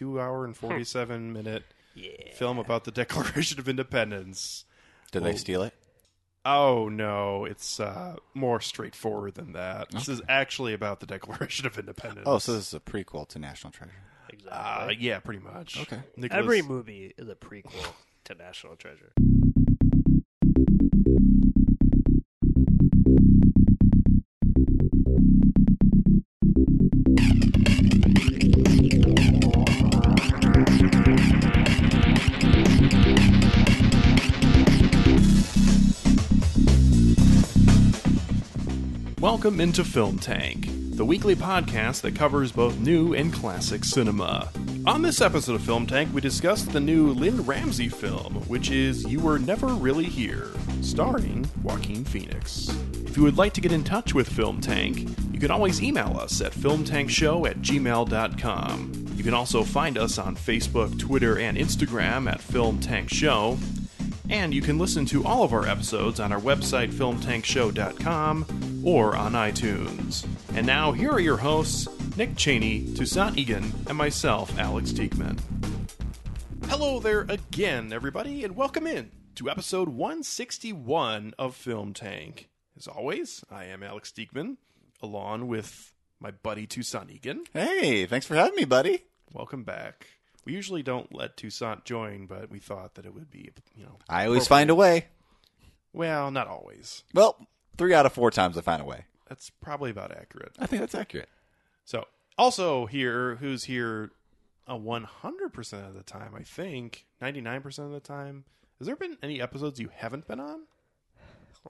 two-hour and forty-seven minute Yeah. film about the Declaration of Independence. Did Well- they steal it? Oh no, it's uh, more straightforward than that. This is actually about the Declaration of Independence. Oh, so this is a prequel to National Treasure. Exactly. uh, yeah, pretty much. Okay. Nicholas, Every movie is a prequel to National Treasure. Welcome into Film Tank, the weekly podcast that covers both new and classic cinema. On this episode of Film Tank, we discuss the new Lynne Ramsay film, which is You Were Never Really Here, starring Joaquin Phoenix. If you would like to get in touch with Film Tank, you can always email us at filmtankshow at gmail.com. You can also find us on Facebook, Twitter, and Instagram at Film Tank Show. And you can listen to all of our episodes on our website, filmtankshow.com, or on iTunes. And now, here are your hosts, Nick Cheney, Toussaint Egan, and myself, Alex Diekman. Hello there again, everybody, and welcome in to episode 161 of Film Tank. As always, I am Alex Diekman, along with my buddy Toussaint Egan. Hey, thanks for having me, buddy. Welcome back. We usually don't let Toussaint join, but we thought that it would be, you know, I always find a way. well, not always. Well, three out of four times I find a way. That's probably about accurate. I think that's accurate. So, also here, who's here uh, a 100% of the time, I think, 99% of the time. Has there been any episodes you haven't been on?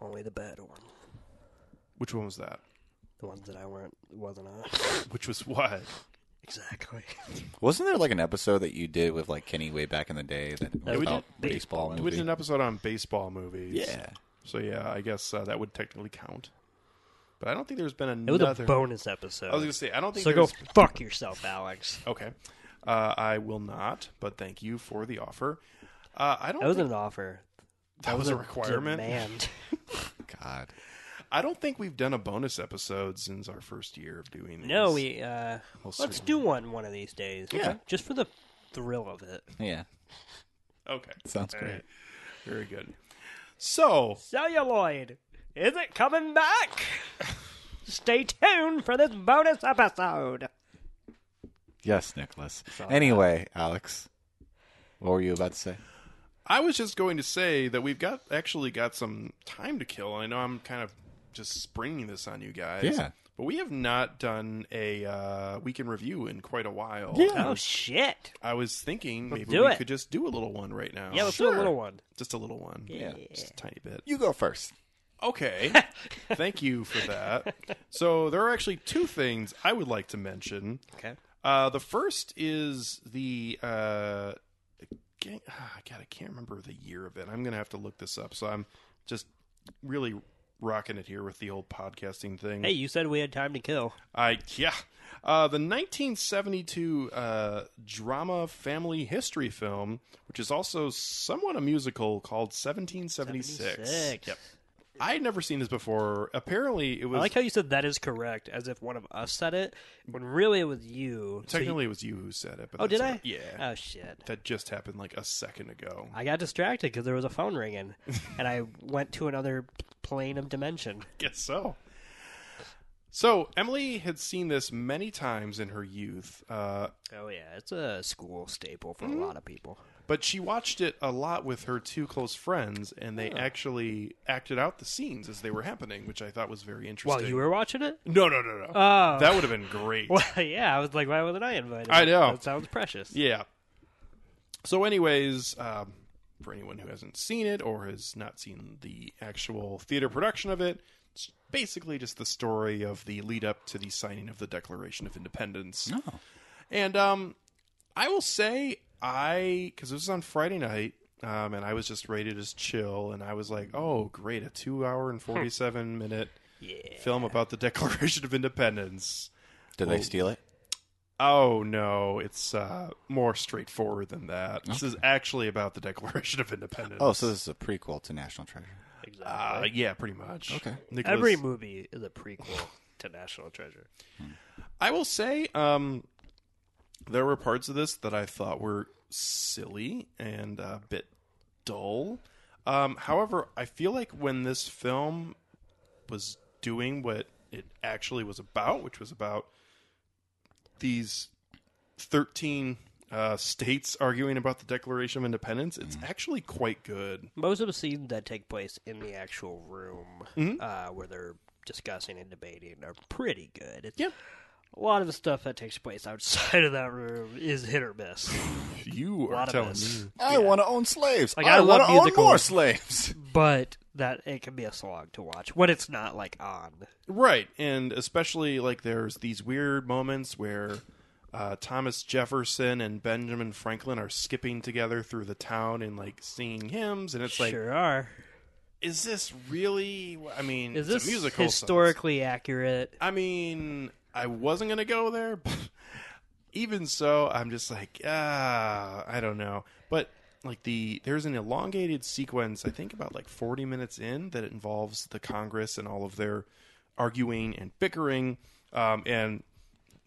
Only the bad one. Which one was that? The ones that I weren't wasn't on. Which was what? exactly. Wasn't there like an episode that you did with like Kenny way back in the day that was we about did baseball? We did movie? an episode on baseball movies. Yeah. So, yeah, I guess uh, that would technically count. But I don't think there's been It was another. a bonus episode. I was going to say, I don't think so go fuck yourself, Alex. Okay. Uh, I will not, but thank you for the offer. Uh, I don't That wasn't think an offer. that was a requirement. Demand. God. I don't think we've done a bonus episode since our first year of doing this. no, we. uh Well, Let's certainly. do one one of these days. Yeah. Just for the thrill of it. Yeah. Okay. Sounds All great. right. Very good. So, Celluloid, is it coming back? Stay tuned for this bonus episode. Yes, Nicholas. Saw Anyway, Alex, what were you about to say? I was just going to say that we've got actually got some time to kill. I know I'm kind of just springing this on you guys. Yeah. But we have not done a uh, weekend review in quite a while. Yeah. Oh shit! I was thinking maybe do we it. could just do a little one right now. Yeah, let's do a little one. Just a little one. Yeah. Just a tiny bit. You go first. Okay. Thank you for that. So there are actually two things I would like to mention. Okay. Uh, the first is the uh, gang- ah, God, I can't remember the year of it. I'm gonna have to look this up. So I'm just really rocking it here with the old podcasting thing. Hey, you said we had time to kill. I yeah. Uh, the 1972 uh, drama family history film, which is also somewhat a musical, called 1776. 76. Yep. I had never seen this before. Apparently, it was I like how you said that is correct, as if one of us said it, when really it was you. So you- technically it was you who said it. But oh, did I? right. Yeah. Oh shit! that just happened like a second ago. I got distracted because there was a phone ringing, and I went to another plane of dimension. I guess so. So Emily had seen this many times in her youth, uh, Oh yeah, it's a school staple for Mm-hmm. a lot of people. But she watched it a lot with her two close friends, and they actually acted out the scenes as they were happening, which I thought was very interesting. While you were watching it? no, no, no, no. Oh, that would have been great. well, yeah. I was like, why wasn't I invited? I know. That sounds precious. Yeah. So, anyways, um, for anyone who hasn't seen it or has not seen the actual theater production of it, it's basically just the story of the lead up to the signing of the Declaration of Independence. Oh. And um, I will say, I because it was on Friday night, um, and I was just ready to just chill, and I was like, oh, great, a two-hour and forty-seven minute Yeah. film about the Declaration of Independence. Did they steal it? Oh no, it's uh, more straightforward than that. This is actually about the Declaration of Independence. Oh, so this is a prequel to National Treasure. Exactly. uh, yeah, pretty much. Okay. Nicholas, Every movie is a prequel to National Treasure. I will say, um, there were parts of this that I thought were silly and a bit dull. Um, however, I feel like when this film was doing what it actually was about, which was about these 13 uh, states arguing about the Declaration of Independence, it's actually quite good. Most of the scenes that take place in the actual room Mm-hmm. uh, where they're discussing and debating are pretty good. It's, Yeah. A lot of the stuff that takes place outside of that room is hit or miss. You are telling this. me. I want to own slaves. Like, I, I want to own more slaves. but that it can be a slog to watch when it's not like on. Right, and especially like there's these weird moments where uh, Thomas Jefferson and Benjamin Franklin are skipping together through the town and like singing hymns, and it's like, sure are. is this really? I mean, Is it's this a musical? so it's- historically accurate? I mean, I wasn't gonna go there, but even so, I'm just like, ah, I don't know. But like the there's an elongated sequence, I think about like 40 minutes in, that involves the Congress and all of their arguing and bickering, um, and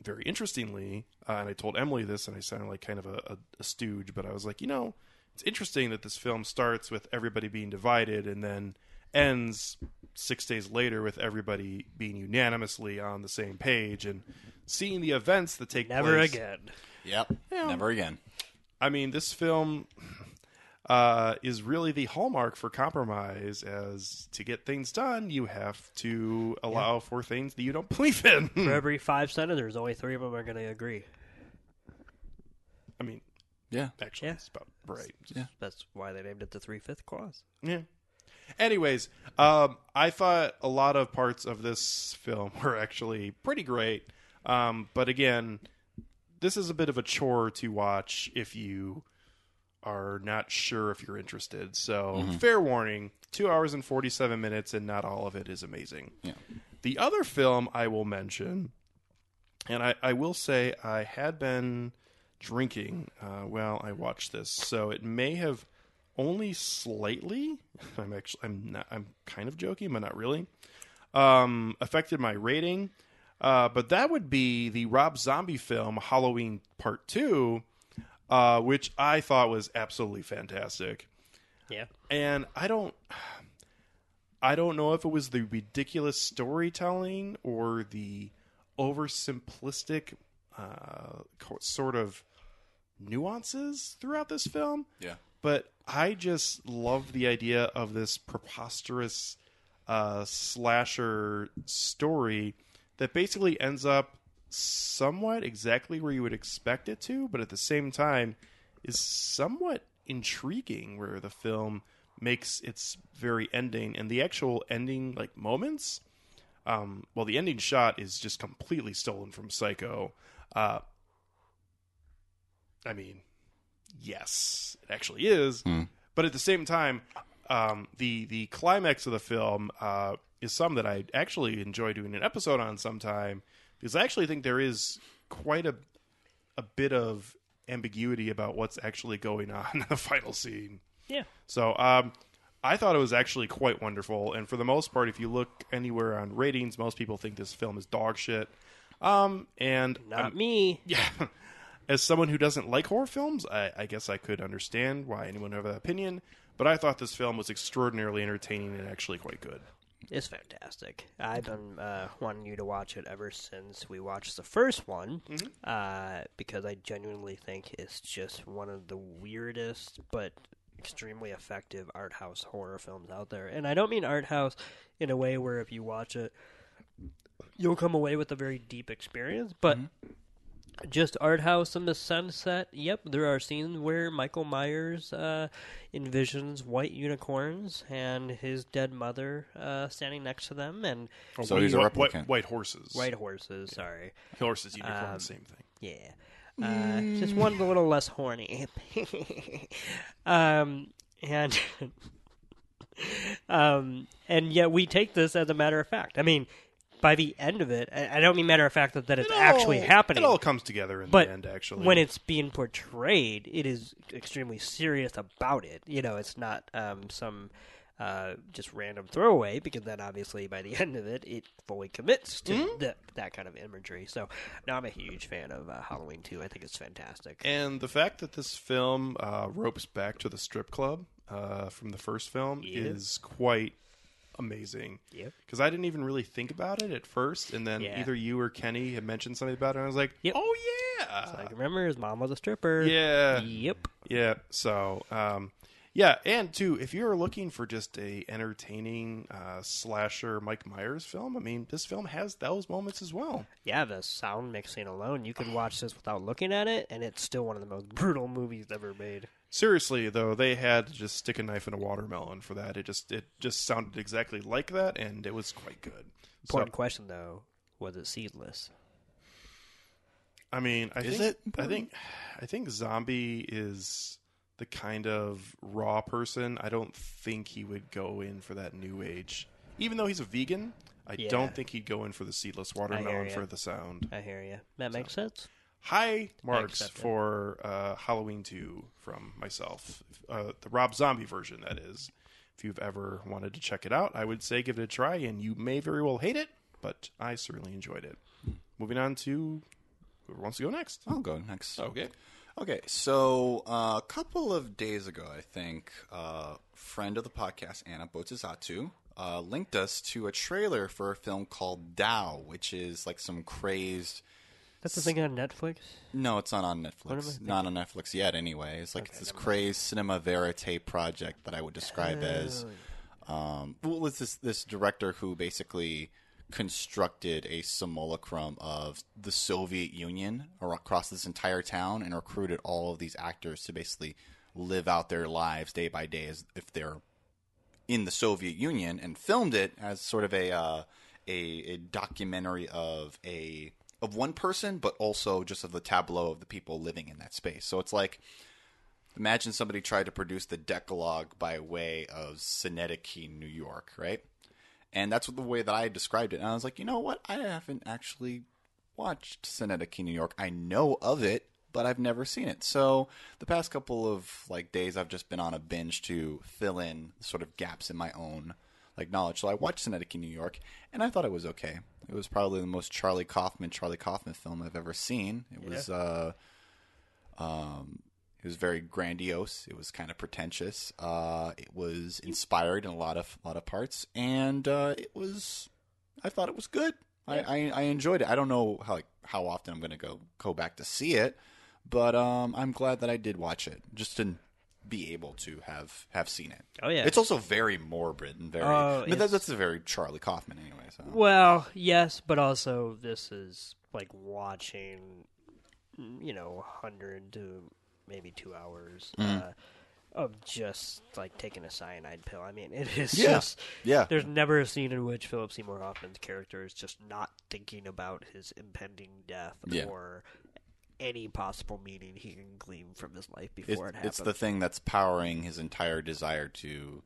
very interestingly, uh, and I told Emily this, and I sounded like kind of a, a, a stooge, but I was like, you know, it's interesting that this film starts with everybody being divided and then ends six days later with everybody being unanimously on the same page and seeing the events that take Never place. again. Yep. Never again. I mean, this film uh, is really the hallmark for compromise. As to get things done, you have to allow for things that you don't believe in. For every five senators, only three of them are going to agree. I mean, Yeah. actually, Yeah. it's about right. Yeah. That's why they named it the three fifth clause. Yeah. Anyways, um, I thought a lot of parts of this film were actually pretty great. Um, but again, this is a bit of a chore to watch if you are not sure if you're interested. So, fair warning two hours and 47 minutes, and not all of it is amazing. Yeah. The other film I will mention, and I, I will say I had been drinking uh, while I watched this, so it may have only slightly. I'm actually I'm not I'm kind of joking, but not really. Um, affected my rating, uh, but that would be the Rob Zombie film Halloween Part Two, uh, which I thought was absolutely fantastic Yeah. and I don't I don't know if it was the ridiculous storytelling or the oversimplistic uh, sort of nuances throughout this film, Yeah. But I just love the idea of this preposterous uh, slasher story that basically ends up somewhat exactly where you would expect it to, but at the same time is somewhat intriguing where the film makes its very ending. And the actual ending like moments um well the ending shot is just completely stolen from psycho. Uh i mean yes it actually is but at the same time um the the climax of the film uh is some that i actually enjoy doing an episode on sometime because i actually think there is quite a a bit of ambiguity about what's actually going on in the final scene Yeah. so um, I thought it was actually quite wonderful. And for the most part, if you look anywhere on ratings, most people think this film is dog shit. Um, and Not um, me. yeah, as someone who doesn't like horror films, I, I guess I could understand why anyone would have that opinion. But I thought this film was extraordinarily entertaining and actually quite good. It's fantastic. I've been uh, wanting you to watch it ever since we watched the first one, uh, because I genuinely think it's just one of the weirdest but extremely effective art house horror films out there. And I don't mean art house in a way where if you watch it, you'll come away with a very deep experience, but just art house in the sunset. Yep, there are scenes where Michael Myers uh, envisions white unicorns and his dead mother uh, standing next to them, and So he's a white, white, white horses. white horses. Sorry, horses, unicorn, Um, same thing. yeah. Uh, Just one a little less horny. um, and um, and yet we take this as a matter of fact. I mean, by the end of it, I I don't mean matter of fact that, that it's It actually all- happening. It all comes together in but the end, actually. when it's being portrayed, it is extremely serious about it. You know, it's not um, some uh, just random throwaway because then obviously by the end of it, it fully commits to Mm-hmm. that that kind of imagery. So, no, I'm a huge fan of uh, Halloween 2. I think it's fantastic. And the fact that this film uh, ropes back to the strip club uh, from the first film Yeah. is quite amazing. Yep. Because I didn't even really think about it at first, and then Yeah. either you or Kenny had mentioned something about it, and I was like, Yep. "Oh yeah, Like, remember, his mom was a stripper. yeah, Yep. yeah." So, um, yeah, and two, if you're looking for just a entertaining uh, slasher Mike Myers film, I mean, this film has those moments as well. Yeah, the sound mixing alone, you could watch this without looking at it, and it's still one of the most brutal movies ever made. Seriously though, they had to just stick a knife in a watermelon for that. It just it just sounded exactly like that, and it was quite good. So, Important question, though. Was it seedless? I mean, I Is think it I think I think Zombie is the kind of raw person. I don't think he would go in for that new age. Even though he's a vegan, I Yeah. don't think he'd go in for the seedless watermelon for the sound. I hear you. That makes sense. High marks accept for uh, Halloween 2 from myself. Uh, the Rob Zombie version, that is. If you've ever wanted to check it out, I would say give it a try, and you may very well hate it, but I certainly enjoyed it. Moving on to whoever wants to go next. I'll go next. Okay. Okay, so uh, a couple of days ago, I think, uh, friend of the podcast, Anna Botizatu, uh, linked us to a trailer for a film called DAU, which is like some crazed. That's the thing on Netflix. No, it's not on Netflix. Not on Netflix yet, anyway. It's like it's this crazy cinema verite project that I would describe as. Um, well, was this this director who basically constructed a simulacrum of the Soviet Union across this entire town and recruited all of these actors to basically live out their lives day by day as if they're in the Soviet Union and filmed it as sort of a uh, a, a documentary of a of one person, but also just of the tableau of the people living in that space. So it's like imagine somebody tried to produce the Decalogue by way of Synecdoche, New York, right? And that's the way that I described it. And I was like, you know what? I haven't actually watched Synecdoche, New York. I know of it, but I've never seen it. So the past couple of like days, I've just been on a binge to fill in sort of gaps in my own like knowledge. So I watched Synecdoche, New York, and I thought it was okay. It was probably the most Charlie Kaufman, Charlie Kaufman film I've ever seen. It was, uh, um, it was very grandiose. It was kind of pretentious. Uh, it was inspired in a lot of lot of parts, and uh, it was. I thought it was good. I, I, I enjoyed it. I don't know how like, how often I'm going to go go back to see it, but um, I'm glad that I did watch it just to be able to have have seen it. Oh, yeah. it's also very morbid and very. Oh, mean, that, that's a very Charlie Kaufman anyway. So Well, yes, but also this is like watching, you know, hundred to maybe two hours Mm-hmm. uh, of just like taking a cyanide pill. I mean, it is Yeah. just yeah, There's never a scene in which Philip Seymour Hoffman's character is just not thinking about his impending death Yeah. or any possible meaning he can glean from his life it's, before it happens. it's the thing that's powering his entire desire to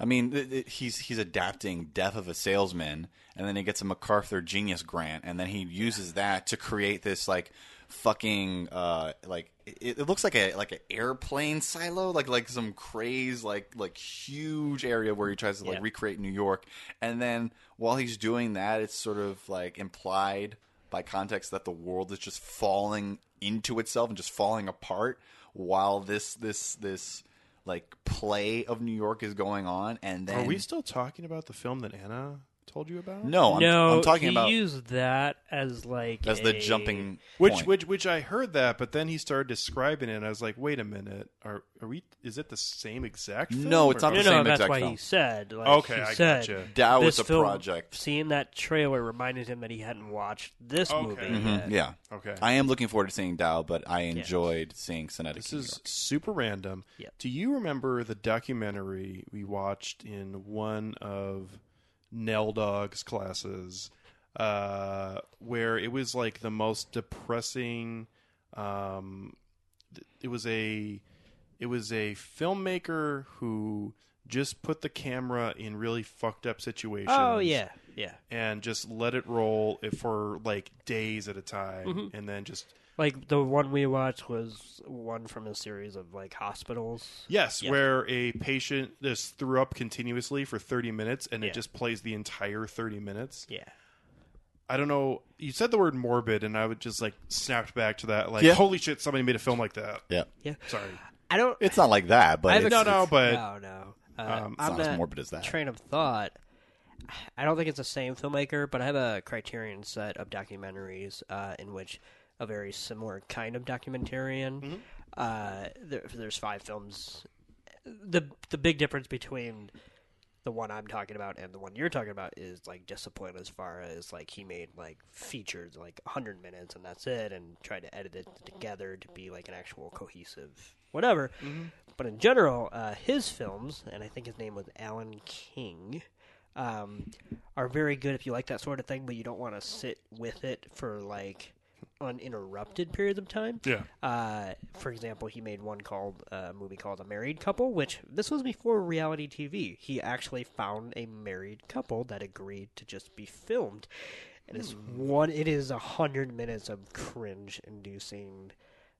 I mean, it, it, he's he's adapting Death of a Salesman, and then he gets a MacArthur Genius Grant, and then he uses that to create this like fucking uh like it, it looks like a like an airplane silo, like like some craze like like huge area where he tries to like Yeah. recreate New York, and then while he's doing that, it's sort of like implied by context that the world is just falling into itself and just falling apart while this this this like play of New York is going on, and then Are we still talking about the film that Anna told you about? no, I'm, no, I'm talking he about used that as like as the jumping Which, point. which, which I heard that, but then he started describing it, and I was like, "Wait a minute, are, are we? Is it the same exact? Film No, it's or- not No, the no, same that's exact why film. he said. Like, Okay, he I said, gotcha. DAU this is a film- project. Seeing that trailer reminded him that he hadn't watched this Okay. movie Mhm, yet. Yeah, Okay. I am looking forward to seeing DAU, but I enjoyed seeing Synecdoche. This New is York. super random. Yeah. Do you remember the documentary we watched in one of Nell Dog's classes, uh, where it was like the most depressing? Um, it was a, it was a filmmaker who just put the camera in really fucked up situations. Oh yeah, yeah. and just let it roll it for like days at a time, and then just Like the one we watched was one from a series of like hospitals. Yes, Yeah. where a patient just threw up continuously for 30 minutes and Yeah. it just plays the entire 30 minutes. Yeah. I don't know. You said the word morbid, and I would just like snapped back to that. Like, Yeah. holy shit, somebody made a film like that. Yeah, Yeah. Sorry. I don't. it's not like that, but it's, No, it's, no, but no, no. Uh, Um, it's on not as morbid as that. train of thought, I don't think it's the same filmmaker, but I have a Criterion set of documentaries uh, in which a very similar kind of documentarian. Mm-hmm. Uh, there, there's five films. the The big difference between the one I'm talking about and the one you're talking about is like discipline as far as like he made like features like 100 minutes and that's it and tried to edit it together to be like an actual cohesive whatever. But in general, uh, his films, and I think his name was Allan King, um, are very good if you like that sort of thing, but you don't want to sit with it for like uninterrupted periods of time. yeah. Uh, for example, he made one called uh, a movie called A Married Couple, which this was before reality TV. He actually found a married couple that agreed to just be filmed. And it's one. It is a hundred minutes of cringe-inducing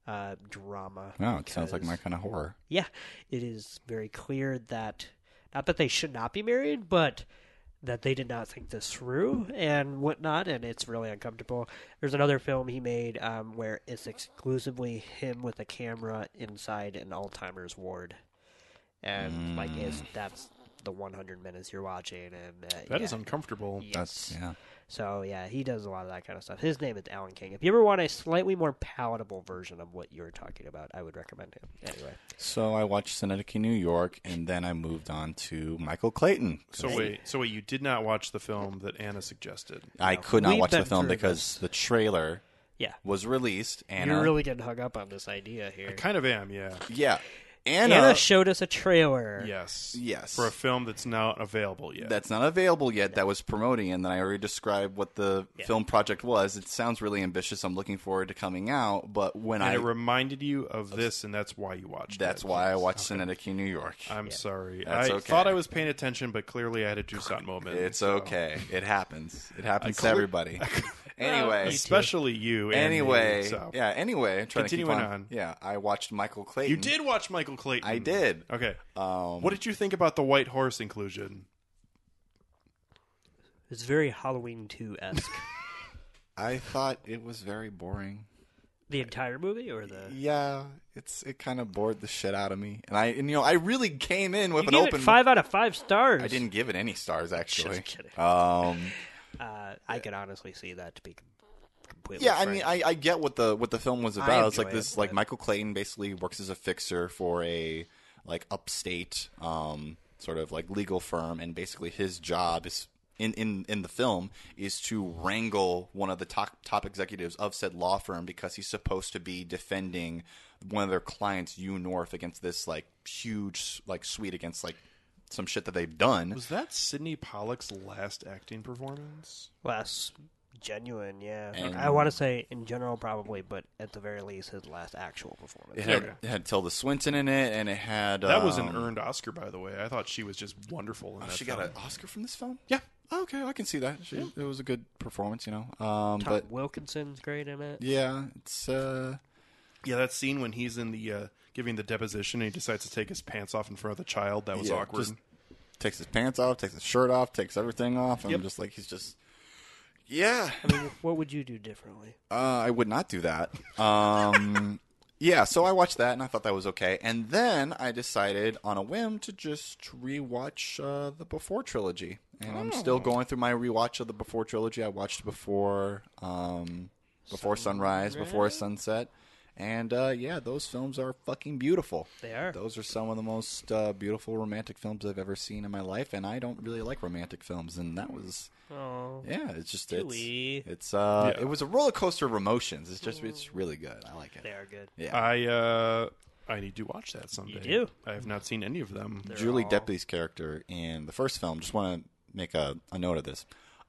uh, drama. Oh, it sounds like my kind of horror. yeah, it is very clear that not that they should not be married, but that they did not think this through and whatnot, and it's really uncomfortable. There's another film he made um, where it's exclusively him with a camera inside an Alzheimer's ward, and like is that's the 100 minutes you're watching, and uh, That is yeah. uncomfortable. Yes. That's yeah. So yeah, he does a lot of that kind of stuff. His name is Allan King. If you ever want a slightly more palatable version of what you're talking about, I would recommend him. Anyway. So I watched Synecdoche, New York, and then I moved on to Michael Clayton. So wait, so wait, you did not watch the film that Anna suggested? I could not We've watch the film because this. the trailer Yeah. was released. and You're really getting hung up on this idea here. I kind of am, yeah. yeah, Anna. Anna showed us a trailer. Yes. Yes. For a film that's not available yet. that's not available yet. That was promoting, and then I already described what the Yeah. film project was. It sounds really ambitious. I'm looking forward to coming out, but when and I it reminded you of this, and that's why you watched that's it. why I watched Synecdoche, New York. I'm sorry. That's I okay. thought I was paying attention, but clearly I had a Toussaint moment. It's so- okay. It happens. It happens to clear- everybody. anyway, Especially you. and anyway, me, so. yeah. Anyway, I'm trying Continuing to keep on. on. Yeah, I watched Michael Clayton. You did watch Michael Clayton. I did. Okay. Um, What did you think about the white horse inclusion? It's very Halloween 2 esque. I thought it was very boring. the entire movie or the. Yeah, it's it kind of bored the shit out of me. And I, and, you know, I really came in with You an open. it five out of five stars. I didn't give it any stars actually. Just kidding. Um, Uh, I could honestly see that to be completely. yeah, I mean, I, I get what the what the film was about. It's like this, it, like but- Michael Clayton basically works as a fixer for a like upstate, um, sort of like legal firm, and basically his job is. In, in, in the film is to wrangle one of the top top executives of said law firm because he's supposed to be defending one of their clients, U North, against this like huge like suite against like some shit that they've done. Was that Sydney Pollack's last acting performance? less genuine. Yeah, And- I want to say in general probably, but at the very least, his last actual performance. It had, Okay. it had Tilda Swinton in it, and it had That was an um, earned Oscar, by the way. I thought she was just wonderful in Oh, that she film. got an Oscar from this film. Yeah. Oh, okay, I can see that. She, It was a good performance, you know. Um, Tom but Wilkinson's great in it. yeah, it's uh, Yeah, that scene when he's in the uh, giving the deposition and he decides to take his pants off in front of the child. That was Yeah, awkward. just- takes his pants off, takes his shirt off, takes everything off, and Yep. I'm just like he's just. Yeah, I mean, what would you do differently? uh, I would not do that. Um, yeah, so I watched that and I thought that was okay, and then I decided on a whim to just rewatch uh, the Before trilogy, and I'm still going through my rewatch of the Before trilogy. I watched before, um, before sunrise, before sunset, and uh, yeah, those films are fucking beautiful. They are. Those are some of the most uh, beautiful romantic films I've ever seen in my life, and I don't really like romantic films, and that was Oh, yeah, it's just it's it's uh Yeah. it was a roller coaster of emotions. It's just it's really good. I like it. they are good. Yeah. I uh, I need to watch that someday. do? I have not seen any of them. They're Julie all- Delpy's character in the first film. Just want to make a, a note of this.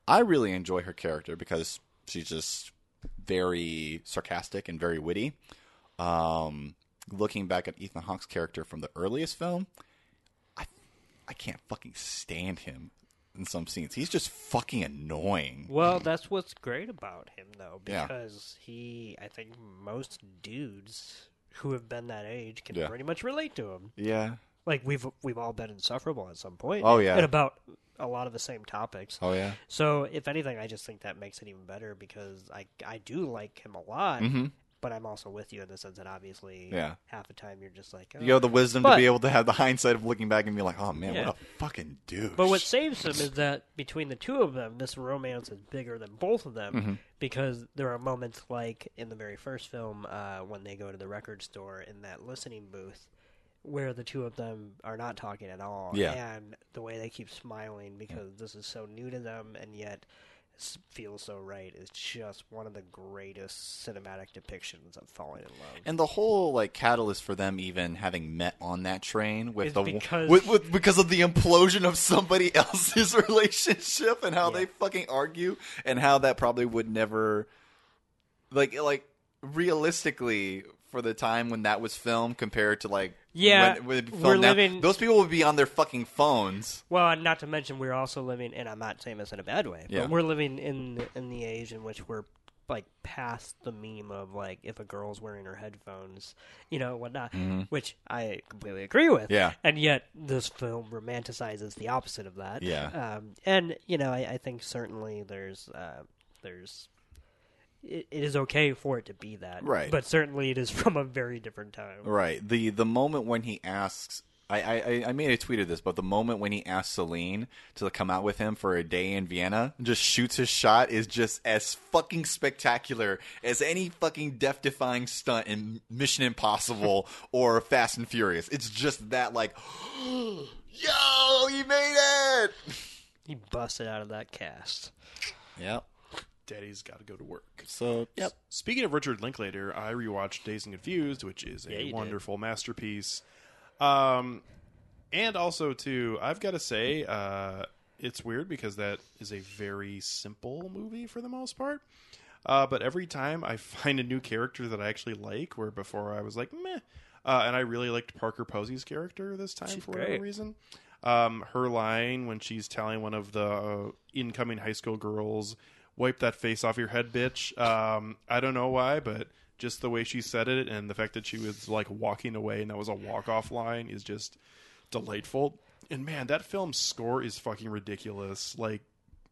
I really enjoy her character because she's just very sarcastic and very witty. Um, looking back at Ethan Hawke's character from the earliest film, I I can't fucking stand him. in some scenes. He's just fucking annoying. Well, that's what's great about him, though, Yeah. because he, I think most dudes who have been that age can Yeah. pretty much relate to him. Yeah. Like we've we've all been insufferable at some point. Oh, yeah. and about a lot of the same topics. Oh yeah. So, if anything, I just think that makes it even better because I I do like him a lot, Mhm. but I'm also with you in the sense that obviously, Yeah. half the time you're just like, You have the wisdom But- to be able to have the hindsight of looking back and be like, "Oh man, Yeah. what a fucking douche." But what saves him is that between the two of them, this romance is bigger than both of them Mm-hmm. because there are moments like in the very first film uh, when they go to the record store in that listening booth where the two of them are not talking at all. Yeah. And the way they keep smiling because this is so new to them and yet feels so right is just one of the greatest cinematic depictions of falling in love. and the whole like catalyst for them even having met on that train with the because- with, with because of the implosion of somebody else's relationship and how Yeah. they fucking argue and how that probably would never like like realistically for the time when that was filmed compared to like Yeah, when, when we're now, living- those people would be on their fucking phones Well, and not to mention we're also living, and I'm not saying this in a bad way, Yeah. but we're living in in the age in which we're like past the meme of like if a girl's wearing her headphones, you know, whatnot, which I completely agree with. Mm-hmm. Yeah. and yet this film romanticizes the opposite of that. Yeah. um, and you know, I, I think certainly there's uh, there's. It, it is okay for it to be that, Right. But certainly, it is from a very different time. Right. The the moment when he asks I, I, I made a tweet of this, but the moment when he asks Celine to come out with him for a day in Vienna, and just shoots his shot is just as fucking spectacular as any fucking death defying stunt in Mission Impossible or Fast and Furious. It's just that like Yo, he made it He busted out of that cast. Yep. Daddy's got to go to work. So yep. Speaking of Richard Linklater, I rewatched Dazed and Confused, which is Yeah, a you did. wonderful masterpiece. Um, and also too, I've got to say, uh, it's weird because that is a very simple movie for the most part. Uh, but every time I find a new character that I actually like, where before I was like meh, uh, and I really liked Parker Posey's character this time She's for whatever great. reason. Um, her line when she's telling one of the uh, incoming high school girls, "Wipe that face off your head, bitch." Um, I don't know why, but just the way she said it and the fact that she was like walking away and that was a walk off line is just delightful. And man, that film's score is fucking ridiculous. Like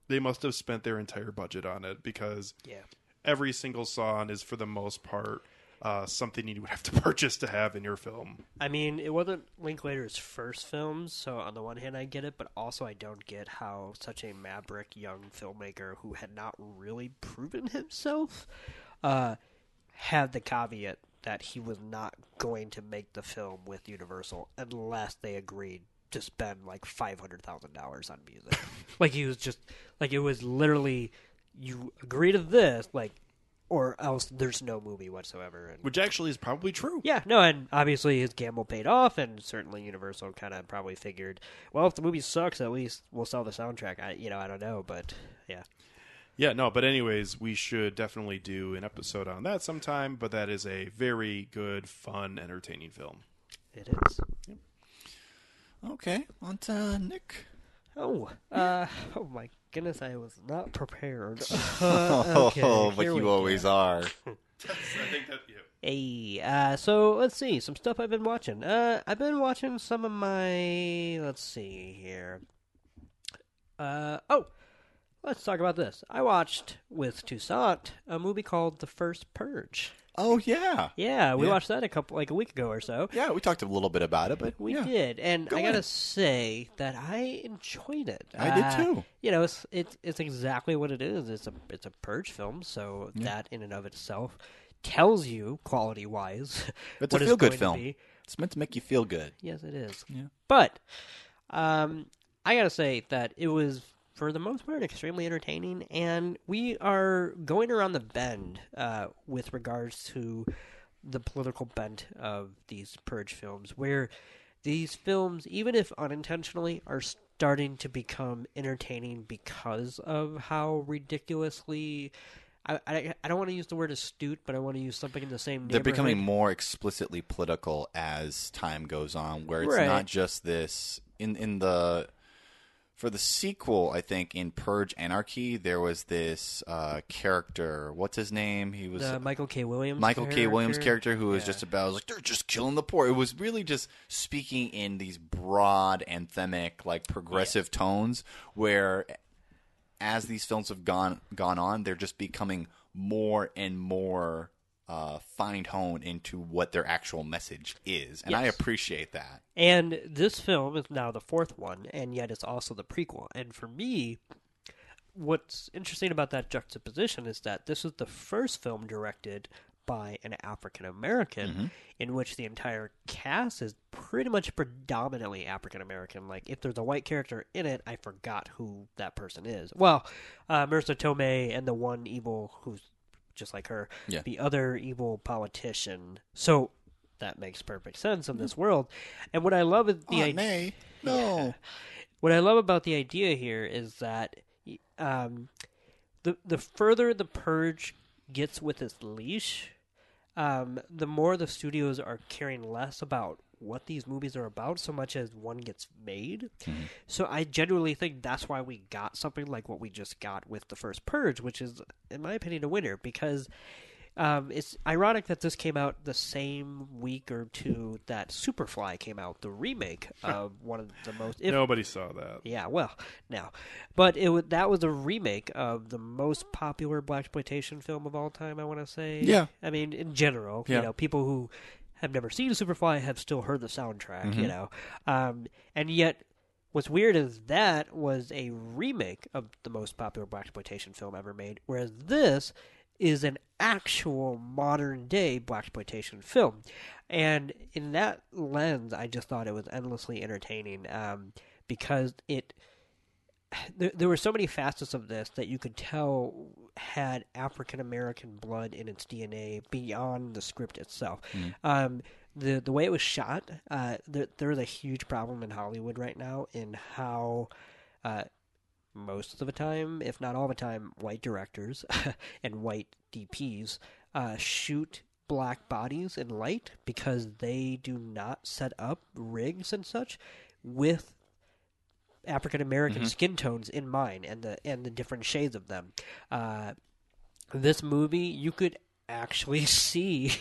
they must have spent their entire budget on it because Yeah. every single song is for the most part uh, something you would have to purchase to have in your film. I mean, it wasn't Linklater's first film, so on the one hand, I get it, but also I don't get how such a maverick young filmmaker who had not really proven himself uh, had the caveat that he was not going to make the film with Universal unless they agreed to spend like five hundred thousand dollars on music. like he was just like it was literally you agree to this, like, or else there's no movie whatsoever. And Which actually is probably true. yeah, no, and obviously his gamble paid off, and certainly Universal kind of probably figured, well, if the movie sucks, at least we'll sell the soundtrack. I, you know, I don't know, but yeah, Yeah, no, but anyways, we should definitely do an episode on that sometime, but that is a very good, fun, entertaining film. it is. Okay, on to Nick. Oh, uh, oh my goodness, I was not prepared. Uh, okay, oh, but you always go. are. I think that yeah. Hey, uh, so let's see some stuff I've been watching. Uh, I've been watching some of my. Let's see here. Uh, oh, let's talk about this. I watched with Toussaint a movie called The First Purge. Oh yeah, Yeah, we Yeah. watched that a couple like a week ago or so. yeah. We talked a little bit about it, but We yeah. did, and Go I gotta say that I enjoyed it. I did Uh, too. You know, it's it's it's exactly what it is. It's a it's a purge film, so that in and of itself tells you quality wise. It's a feel good film. It's meant to make you feel good. Yes, it is. Yeah. But um, I gotta say that it was, for the most part, extremely entertaining, and we are going around the bend uh, with regards to the political bent of these purge films, where these films, even if unintentionally, are starting to become entertaining because of how ridiculously. I, I, I don't want to use the word astute, but I want to use something in the same. They're becoming more explicitly political as time goes on, where it's Right. not just this in in the for the sequel, I think in Purge Anarchy, there was this uh, character. What's his name? He was The Michael K. Williams. Michael K. Williams character who was Yeah. just about like they're just killing the poor. It was really just speaking in these broad anthemic, like progressive tones, where as these films have gone gone on, they're just becoming more and more uh, fine honed into what their actual message is, and I appreciate that. And this film is now the fourth one, and yet it's also the prequel. And for me, what's interesting about that juxtaposition is that this is the first film directed by an African American, in which the entire cast is pretty much predominantly African American. Like, if there's a white character in it, I forgot who that person is. Well, uh, Marisa Tomei and the one evil who's just like her, Yeah. the other evil politician. So that makes perfect sense in this world. And what I love is the Aunt idea. No. What I love about the idea here is that um, the the further the purge gets with its leash, um, the more the studios are caring less about what these movies are about, so much as one gets made. So I genuinely think that's why we got something like what we just got with the first Purge, which is, in my opinion, a winner because. Um, it's ironic that this came out the same week or two that Superfly came out, the remake of one of the most, if Nobody saw that. yeah, well, now, but it was, that was a remake of the most popular black exploitation film of all time. I want to say. Yeah. I mean, in general, Yeah. you know, people who have never seen Superfly have still heard the soundtrack. Mm-hmm. You know, um, and yet. What's weird is that was a remake of the most popular black exploitation film ever made, whereas this is an actual modern day black exploitation film. And in that lens, I just thought it was endlessly entertaining um, because it there, there were so many facets of this that you could tell had African American blood in its DNA beyond the script itself. Um, the the way it was shot, uh, there, there is a huge problem in Hollywood right now in how. Uh, most of the time, if not all the time, white directors and white DPs uh, shoot black bodies in light because they do not set up rigs and such with African American skin tones in mind and the and the different shades of them. Uh, this movie, you could actually see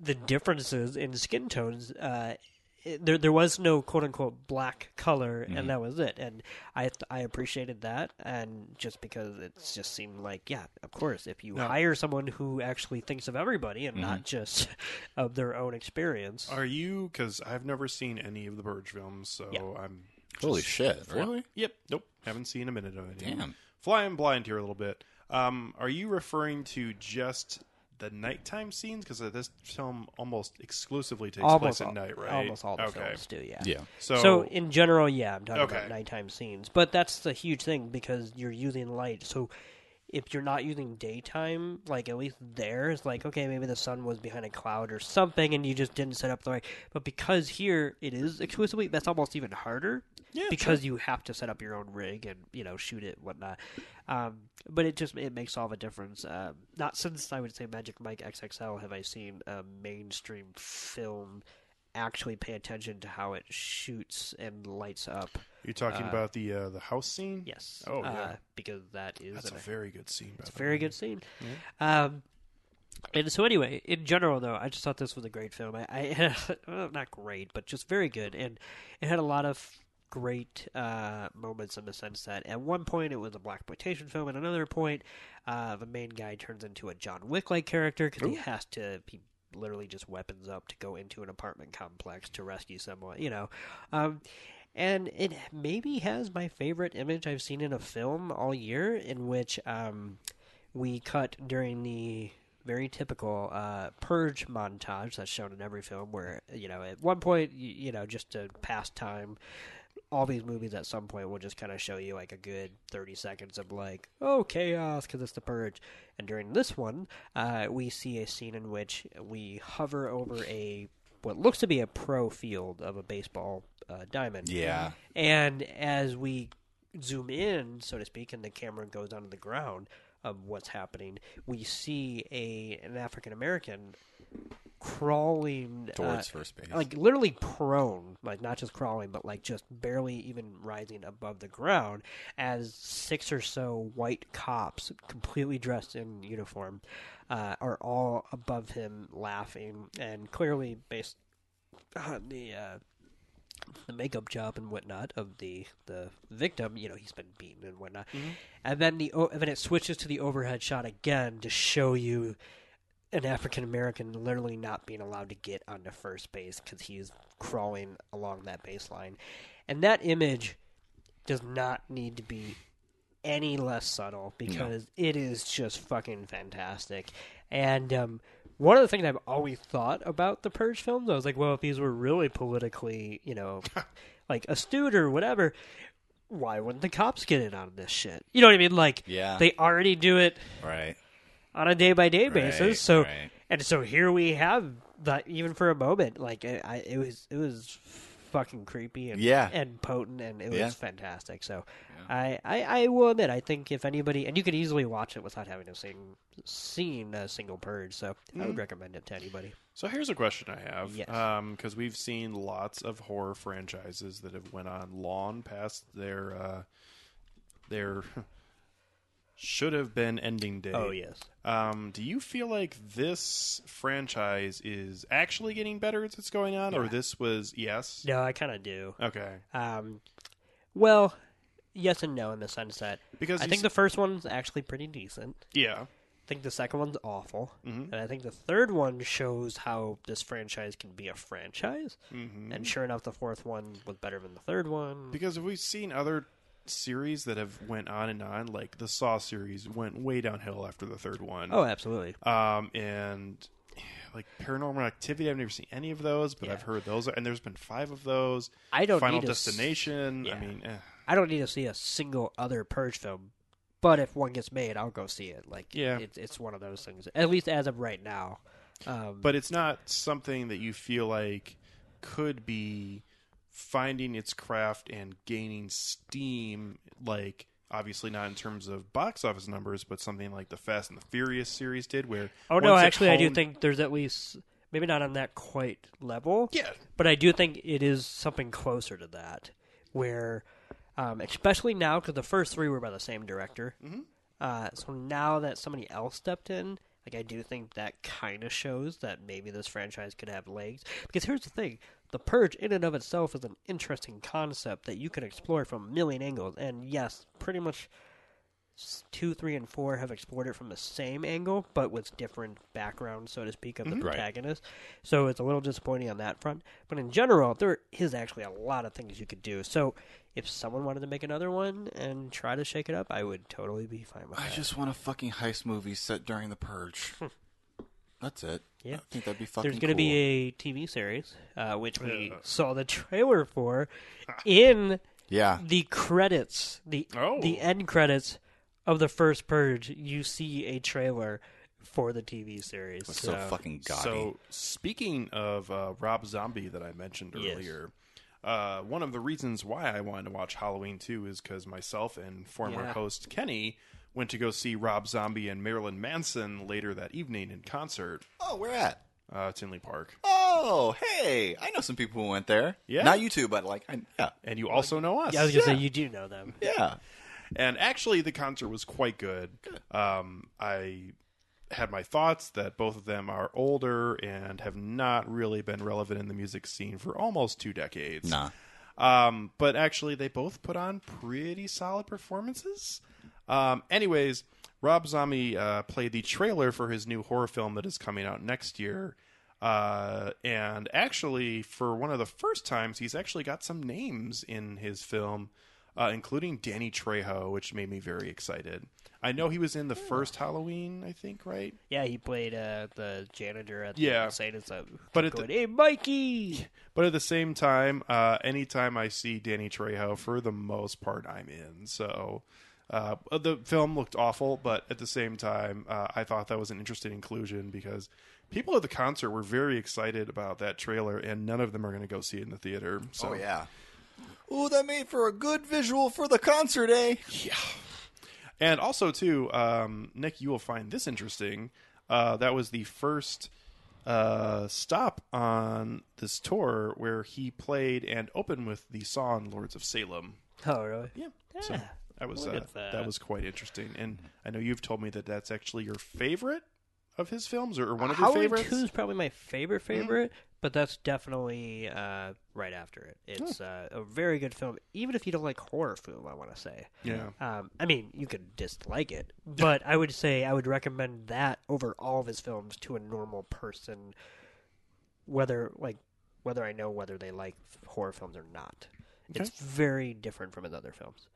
the differences in skin tones. Uh, there, there was no quote unquote black color, and that was it. And I, I appreciated that, and just because it just seemed like, yeah, of course, if you Now- hire someone who actually thinks of everybody and not just of their own experience, Are you? Because I've never seen any of the Purge films, so Yeah. I'm. Holy shit! fly- Really? Yep. Nope. Haven't seen a minute of it. Damn. Flying blind here a little bit. Um, are you referring to just the nighttime scenes? Because this film almost exclusively takes almost place all, at night, right? almost all the okay. films do, yeah. Yeah. So, So in general, yeah, I'm talking Okay. about nighttime scenes, but that's the huge thing because you're using light. So if you're not using daytime, like at least there, it's like okay, maybe the sun was behind a cloud or something, and you just didn't set up the right. But because here it is exclusively, that's almost even harder Yeah, because you have to set up your own rig and you know shoot it whatnot. Um, but it just it makes all the difference. Um, not since I would say Magic Mike XXL have I seen a mainstream film actually pay attention to how it shoots and lights up. you're talking uh, about the uh, the house scene. Yes. Oh, yeah. uh, because that is That's a very good scene. It's a very good scene. Um, and so anyway, in general though, I just thought this was a great film. I, I well, not great, but just very good, and it had a lot of great uh, moments in the sense that at one point it was a black exploitation film, and another point, uh, the main guy turns into a John Wick like character because he has to. He literally just weapons up to go into an apartment complex to rescue someone. You know. Um, and it maybe has my favorite image I've seen in a film all year, in which um, we cut during the very typical uh, purge montage that's shown in every film, where you know at one point you, you know just to pass time. All these movies at some point will just kind of show you like a good thirty seconds of like oh chaos because it's the purge, and during this one uh, we see a scene in which we hover over a what looks to be a pro field of a baseball uh, diamond. Yeah. And as we zoom in, so to speak, and the camera goes onto the ground of what's happening, we see a an African American crawling uh, Towards first base. like literally prone, like not just crawling, but like just barely even rising above the ground, as six or so white cops, completely dressed in uniform, uh, are all above him laughing, and clearly based on the. Uh, the makeup job and whatnot of the the victim, you know, he's been beaten and whatnot, and then the and then it switches to the overhead shot again to show you an African American literally not being allowed to get onto first base because he's crawling along that baseline, and that image does not need to be any less subtle because it is just fucking fantastic. And um, one of the things I've always thought about the Purge films, I was like, well, if these were really politically, you know, like astute or whatever, why wouldn't the cops get in on this shit? You know what I mean? Like, Yeah. they already do it right. on a day by day basis. So right. and so here we have that even for a moment, like I, I it was it was fucking creepy and Yeah. and potent and it was Yeah. fantastic. So I, I I will admit I think if anybody and you could easily watch it without having to sing seen a single purge. So I Mm-hmm. would recommend it to anybody. So here's a question I have. Yes. Because we've seen lots of horror franchises that have went on long past their uh, their should have been ending day. Oh yes. Um, do you feel like this franchise is actually getting better as it's going on, or this was yes? No, I kind of do. Okay. Um, well, yes and no in the sense that Because I think s- the first one's actually pretty decent. Yeah. I think the second one's awful, Mm-hmm. and I think the third one shows how this franchise can be a franchise. Mm-hmm. And sure enough, the fourth one was better than the third one. Because if we've seen other series that have went on and on, like the Saw series went way downhill after the third one. Oh, absolutely. Um, and like Paranormal Activity, I've never seen any of those, but Yeah. I've heard those, are, and there's been five of those. I don't Final need to s- Destination. I mean, eh. I don't need to see a single other Purge film, but if one gets made, I'll go see it. Like, Yeah. it's it's one of those things. At least as of right now. Um, but it's not something that you feel like could be finding its craft and gaining steam like obviously not in terms of box office numbers but something like the fast and the furious series did where oh no, actually, I do think there's at least maybe not on that quite level. yeah but I do think it is something closer to that, where, um, especially now because the first three were by the same director. Mm-hmm. Uh, so now that somebody else stepped in, like I do think that kind of shows that maybe this franchise could have legs. Because here's the thing: the Purge, in and of itself, is an interesting concept that you can explore from a million angles. And yes, pretty much two, three, and four have explored it from the same angle, but with different backgrounds, so to speak, of the mm-hmm. Right. protagonist. So it's a little disappointing on that front. But in general, there is actually a lot of things you could do. So if someone wanted to make another one and try to shake it up, I would totally be fine with I that. I just want a fucking heist movie set during the purge. That's it. Yeah. I think that'd be fucking There's going to cool. be a TV series, uh, which we Yeah. saw the trailer for in Yeah. the credits, the Oh. the end credits of the first Purge. You see a trailer for the TV series. It's so fucking gaudy. So, speaking of uh, Rob Zombie that I mentioned Yes. earlier, uh, one of the reasons why I wanted to watch Halloween 2 is because myself and former Yeah. host Kenny went to go see Rob Zombie and Marilyn Manson later that evening in concert oh, where at? uh, Tinley Park. Oh, hey! I know some people who went there. Yeah? Not you two, but like, I, yeah, And you also know us. yeah, I was gonna say you do know them. yeah. And actually, the concert was quite good. Um, I had my thoughts that both of them are older and have not really been relevant in the music scene for almost two decades. Nah. Um, but actually, they both put on pretty solid performances. Um, anyways, Rob Zombie uh, played the trailer for his new horror film that is coming out next year. Uh, and actually, for one of the first times, he's actually got some names in his film, uh, including Danny Trejo, which made me very excited. I know he was in the first Halloween, I think, right? Yeah, he played uh, the janitor at the Yeah. insane asylum. But at going, the- hey, Mikey. But at the same time, uh, anytime I see Danny Trejo, for the most part, I'm in. So uh, the film looked awful, but at the same time, uh, I thought that was an interesting inclusion because people at the concert were very excited about that trailer, and none of them are going to go see it in the theater. So Oh yeah. Ooh, that made for a good visual for the concert, eh? Yeah. And also, too, um, Nick, you will find this interesting. Uh, that was the first uh, stop on this tour where he played and opened with the song "Lords of Salem." Oh, really? Yeah, so Yeah, that was look uh, at that. that. was quite interesting. And I know you've told me that that's actually your favorite of his films, or, or one of your Howard favorites. Mm-hmm. 2 is probably my favorite favorite, but that's definitely uh, right after it. It's uh, a very good film, even if you don't like horror film. I want to say. Yeah. Um, I mean, you could dislike it, but I would say I would recommend that over all of his films to a normal person, whether like whether I know whether they like horror films or not. It's very different from his other films.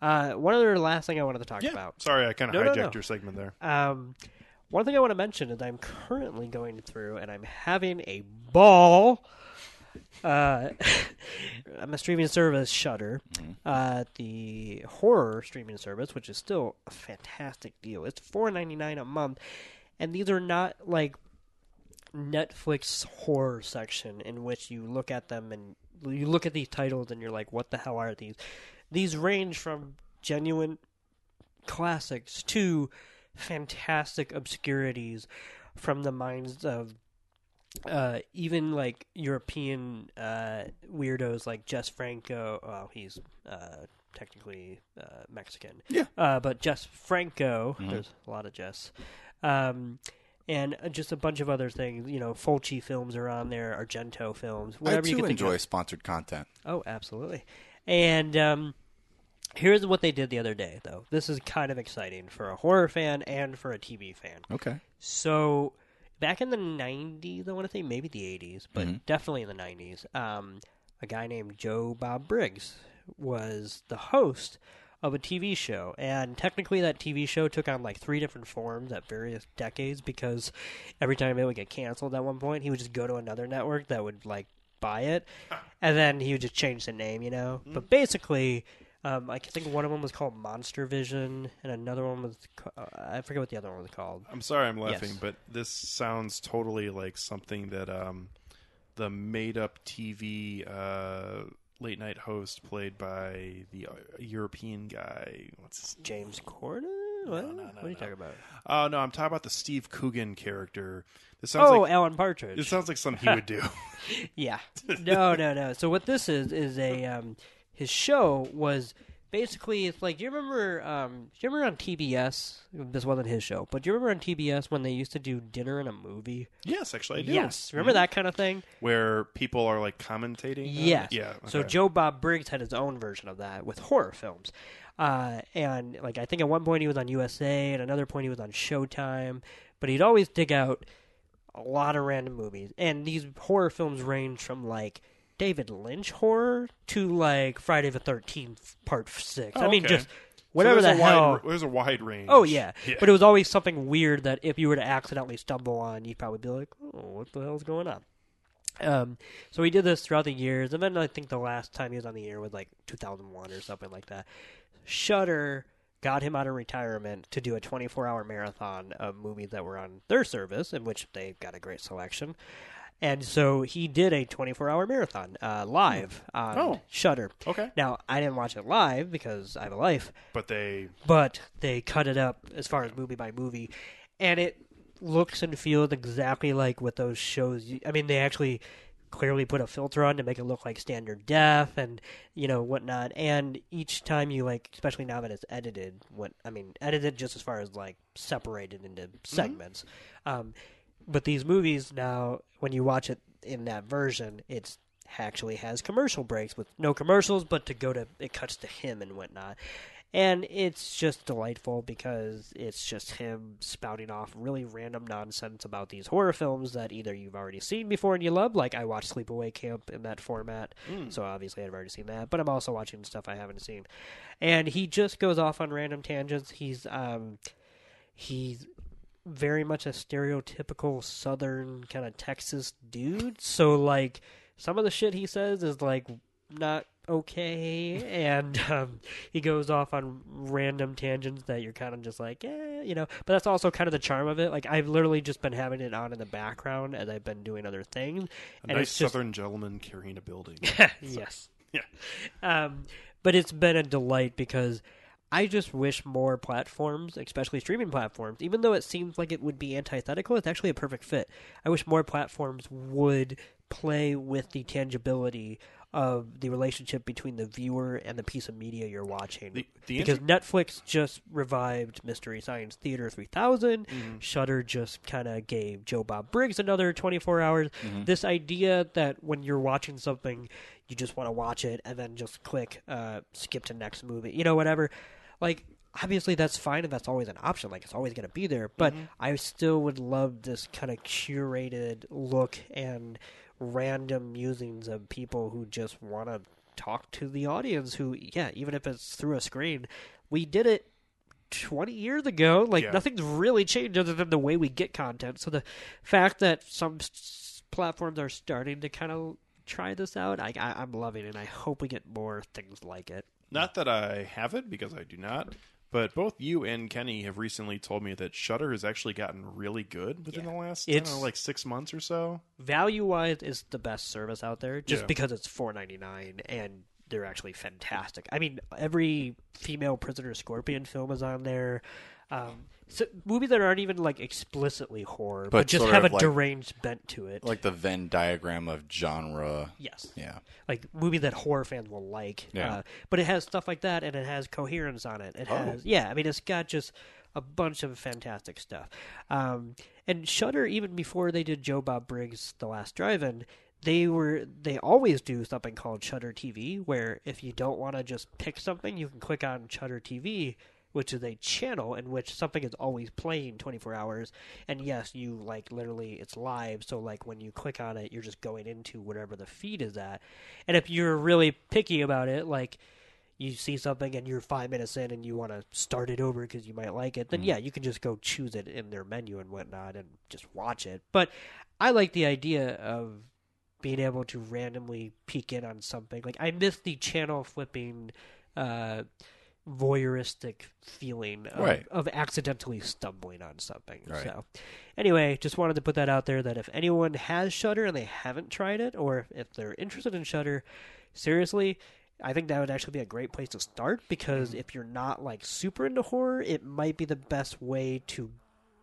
Uh, one other last thing I wanted to talk Yeah. about. Sorry, I kind of No, no, hijacked no. your segment there. Um, one thing I want to mention is I'm currently going through and I'm having a ball. Uh, I'm a streaming service, Shudder, uh, the horror streaming service, which is still a fantastic deal. It's four ninety nine a month, and these are not like Netflix horror section in which you look at them and you look at these titles and you're like, what the hell are these? These range from genuine classics to fantastic obscurities from the minds of uh, even like European uh, weirdos like Jess Franco. Well, he's uh, technically uh, Mexican. Yeah. Uh, but Jess Franco, there's a lot of Jess. Um, and just a bunch of other things. You know, Fulci films are on there, Argento films, I whatever you too can think of. enjoy sponsored content. Oh, absolutely. And um, here's what they did the other day, though. This is kind of exciting for a horror fan and for a TV fan. Okay. So, back in the 90s, I want to say maybe the 80s, but Mhm. definitely in the 90s, um, a guy named Joe Bob Briggs was the host of a TV show. And technically, that TV show took on like three different forms at various decades because every time it would get canceled at one point, he would just go to another network that would like buy it. And then he would just change the name, you know? But basically, um, I think one of them was called Monster Vision, and another one was, uh, I forget what the other one was called. I'm sorry I'm laughing, Yes. but this sounds totally like something that um, the made-up TV uh, late-night host played by the uh, European guy. What's his name, James Corden? What? no, no, what are you no. talking about? Oh no, I'm talking about the Steve Coogan character. This sounds Oh, like Alan Partridge. it sounds like something he would do. yeah. No, no, no. So what this is is a um, his show was basically it's like do you remember um, do you remember on TBS? This wasn't his show, but do you remember on TBS when they used to do dinner and a movie? yes, actually, I do. Yes, remember that kind of thing. where people are like commentating. Yes. Yeah. So. Joe Bob Briggs had his own version of that with horror films. Uh, and like I think at one point he was on USA, and another point he was on Showtime. But he'd always dig out a lot of random movies, and these horror films range from like David Lynch horror to like Friday the Thirteenth Part Six. Oh, I mean, okay. just whatever there's the a hell. Wide, there's a wide range. Oh yeah. Yeah. but it was always something weird that if you were to accidentally stumble on, you'd probably be like, "Oh, what the hell's going on?" Um, so he did this throughout the years, and then I think the last time he was on the air was like 2001 or something like that. Shudder got him out of retirement to do a 24-hour marathon of movies that were on their service, in which they got a great selection. And so he did a 24-hour marathon uh, live on Oh. Shudder. Okay. Now I didn't watch it live because I have a life, But they but they cut it up as far as movie by movie, and it looks and feels exactly like what those shows. I mean, they actually clearly put a filter on to make it look like standard def and you know whatnot. And each time you like, especially now that it's edited, what I mean, edited just as far as like separated into segments. Um, but these movies now, when you watch it in that version, it's actually has commercial breaks with no commercials, but to go to it cuts to him and whatnot. And it's just delightful because it's just him spouting off really random nonsense about these horror films that either you've already seen before and you love, like I watched Sleepaway Camp in that format, so obviously I've already seen that. But I'm also watching stuff I haven't seen, and he just goes off on random tangents. He's um, he's very much a stereotypical Southern kind of Texas dude. So like some of the shit he says is like not okay, and um, he goes off on random tangents that you're kind of just like, yeah you know. But that's also kind of the charm of it. Like I've literally just been having it on in the background as I've been doing other things, a and nice it's just southern gentleman carrying a building. yes. Yeah. Um, but it's been a delight because I just wish more platforms, especially streaming platforms, even though it seems like it would be antithetical, it's actually a perfect fit. I wish more platforms would play with the tangibility of the relationship between the viewer and the piece of media you're watching. The- the because inter- Netflix just revived Mystery Science Theater 3000. Mm-hmm. Shudder just kind of gave Joe Bob Briggs another 24 hours. Mm-hmm. This idea that when you're watching something, you just want to watch it and then just click uh, skip to next movie, you know, whatever. Like, obviously that's fine and that's always an option. Like, it's always going to be there. But Mm-hmm. I still would love this kind of curated look and random musings of people who just want to talk to the audience who yeah even if it's through a screen we did it 20 years ago like Yeah. nothing's really changed other than the way we get content so the fact that some s- platforms are starting to kind of try this out I, I i'm loving it and i hope we get more things like it Not that I have it because I do not, but both you and Kenny have recently told me that Shudder has actually gotten really good within the last I don't It's- know, like six months or so. value wise is the best service out there just Yeah. because it's 4.99 and they're actually fantastic i mean every female prisoner scorpion film is on there um, so movies that aren't even like explicitly horror but, But just have a like- deranged bent to it Like the Venn diagram of genre. yes Yeah. like movie that horror fans will like Yeah. uh, but it has stuff like that and it has coherence on it it Oh. has yeah i mean it's got just a bunch of fantastic stuff um, and shudder even before they did joe bob briggs the last drive-in they were they always do something called shudder tv where if you don't want to just pick something you can click on shudder tv which is a channel in which something is always playing 24 hours and yes you like literally it's live so like when you click on it you're just going into whatever the feed is at and if you're really picky about it like you see something and you're five minutes in and you want to start it over because you might like it, then yeah, you can just go choose it in their menu and whatnot and just watch it. But I like the idea of being able to randomly peek in on something. Like I miss the channel flipping, uh, voyeuristic feeling of, Right. of accidentally stumbling on something. Right. So, anyway, just wanted to put that out there that if anyone has Shudder and they haven't tried it, or if they're interested in Shudder, seriously, I think that would actually be a great place to start because mm-hmm. if you're not like super into horror, it might be the best way to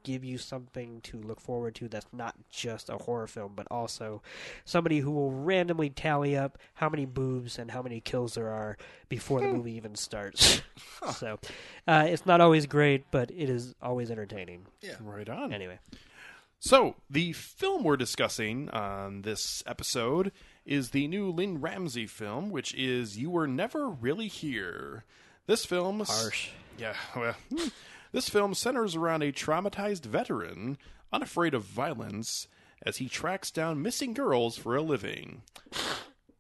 give you something to look forward to that's not just a horror film, but also somebody who will randomly tally up how many boobs and how many kills there are before the movie even starts. so uh, it's not always great, but it is always entertaining. Yeah. Right on. Anyway, So, the film we're discussing on this episode is the new Lynne Ramsay film, which is You Were Never Really Here. This film. Harsh. Yeah, well, hmm. This film centers around a traumatized veteran unafraid of violence as he tracks down missing girls for a living.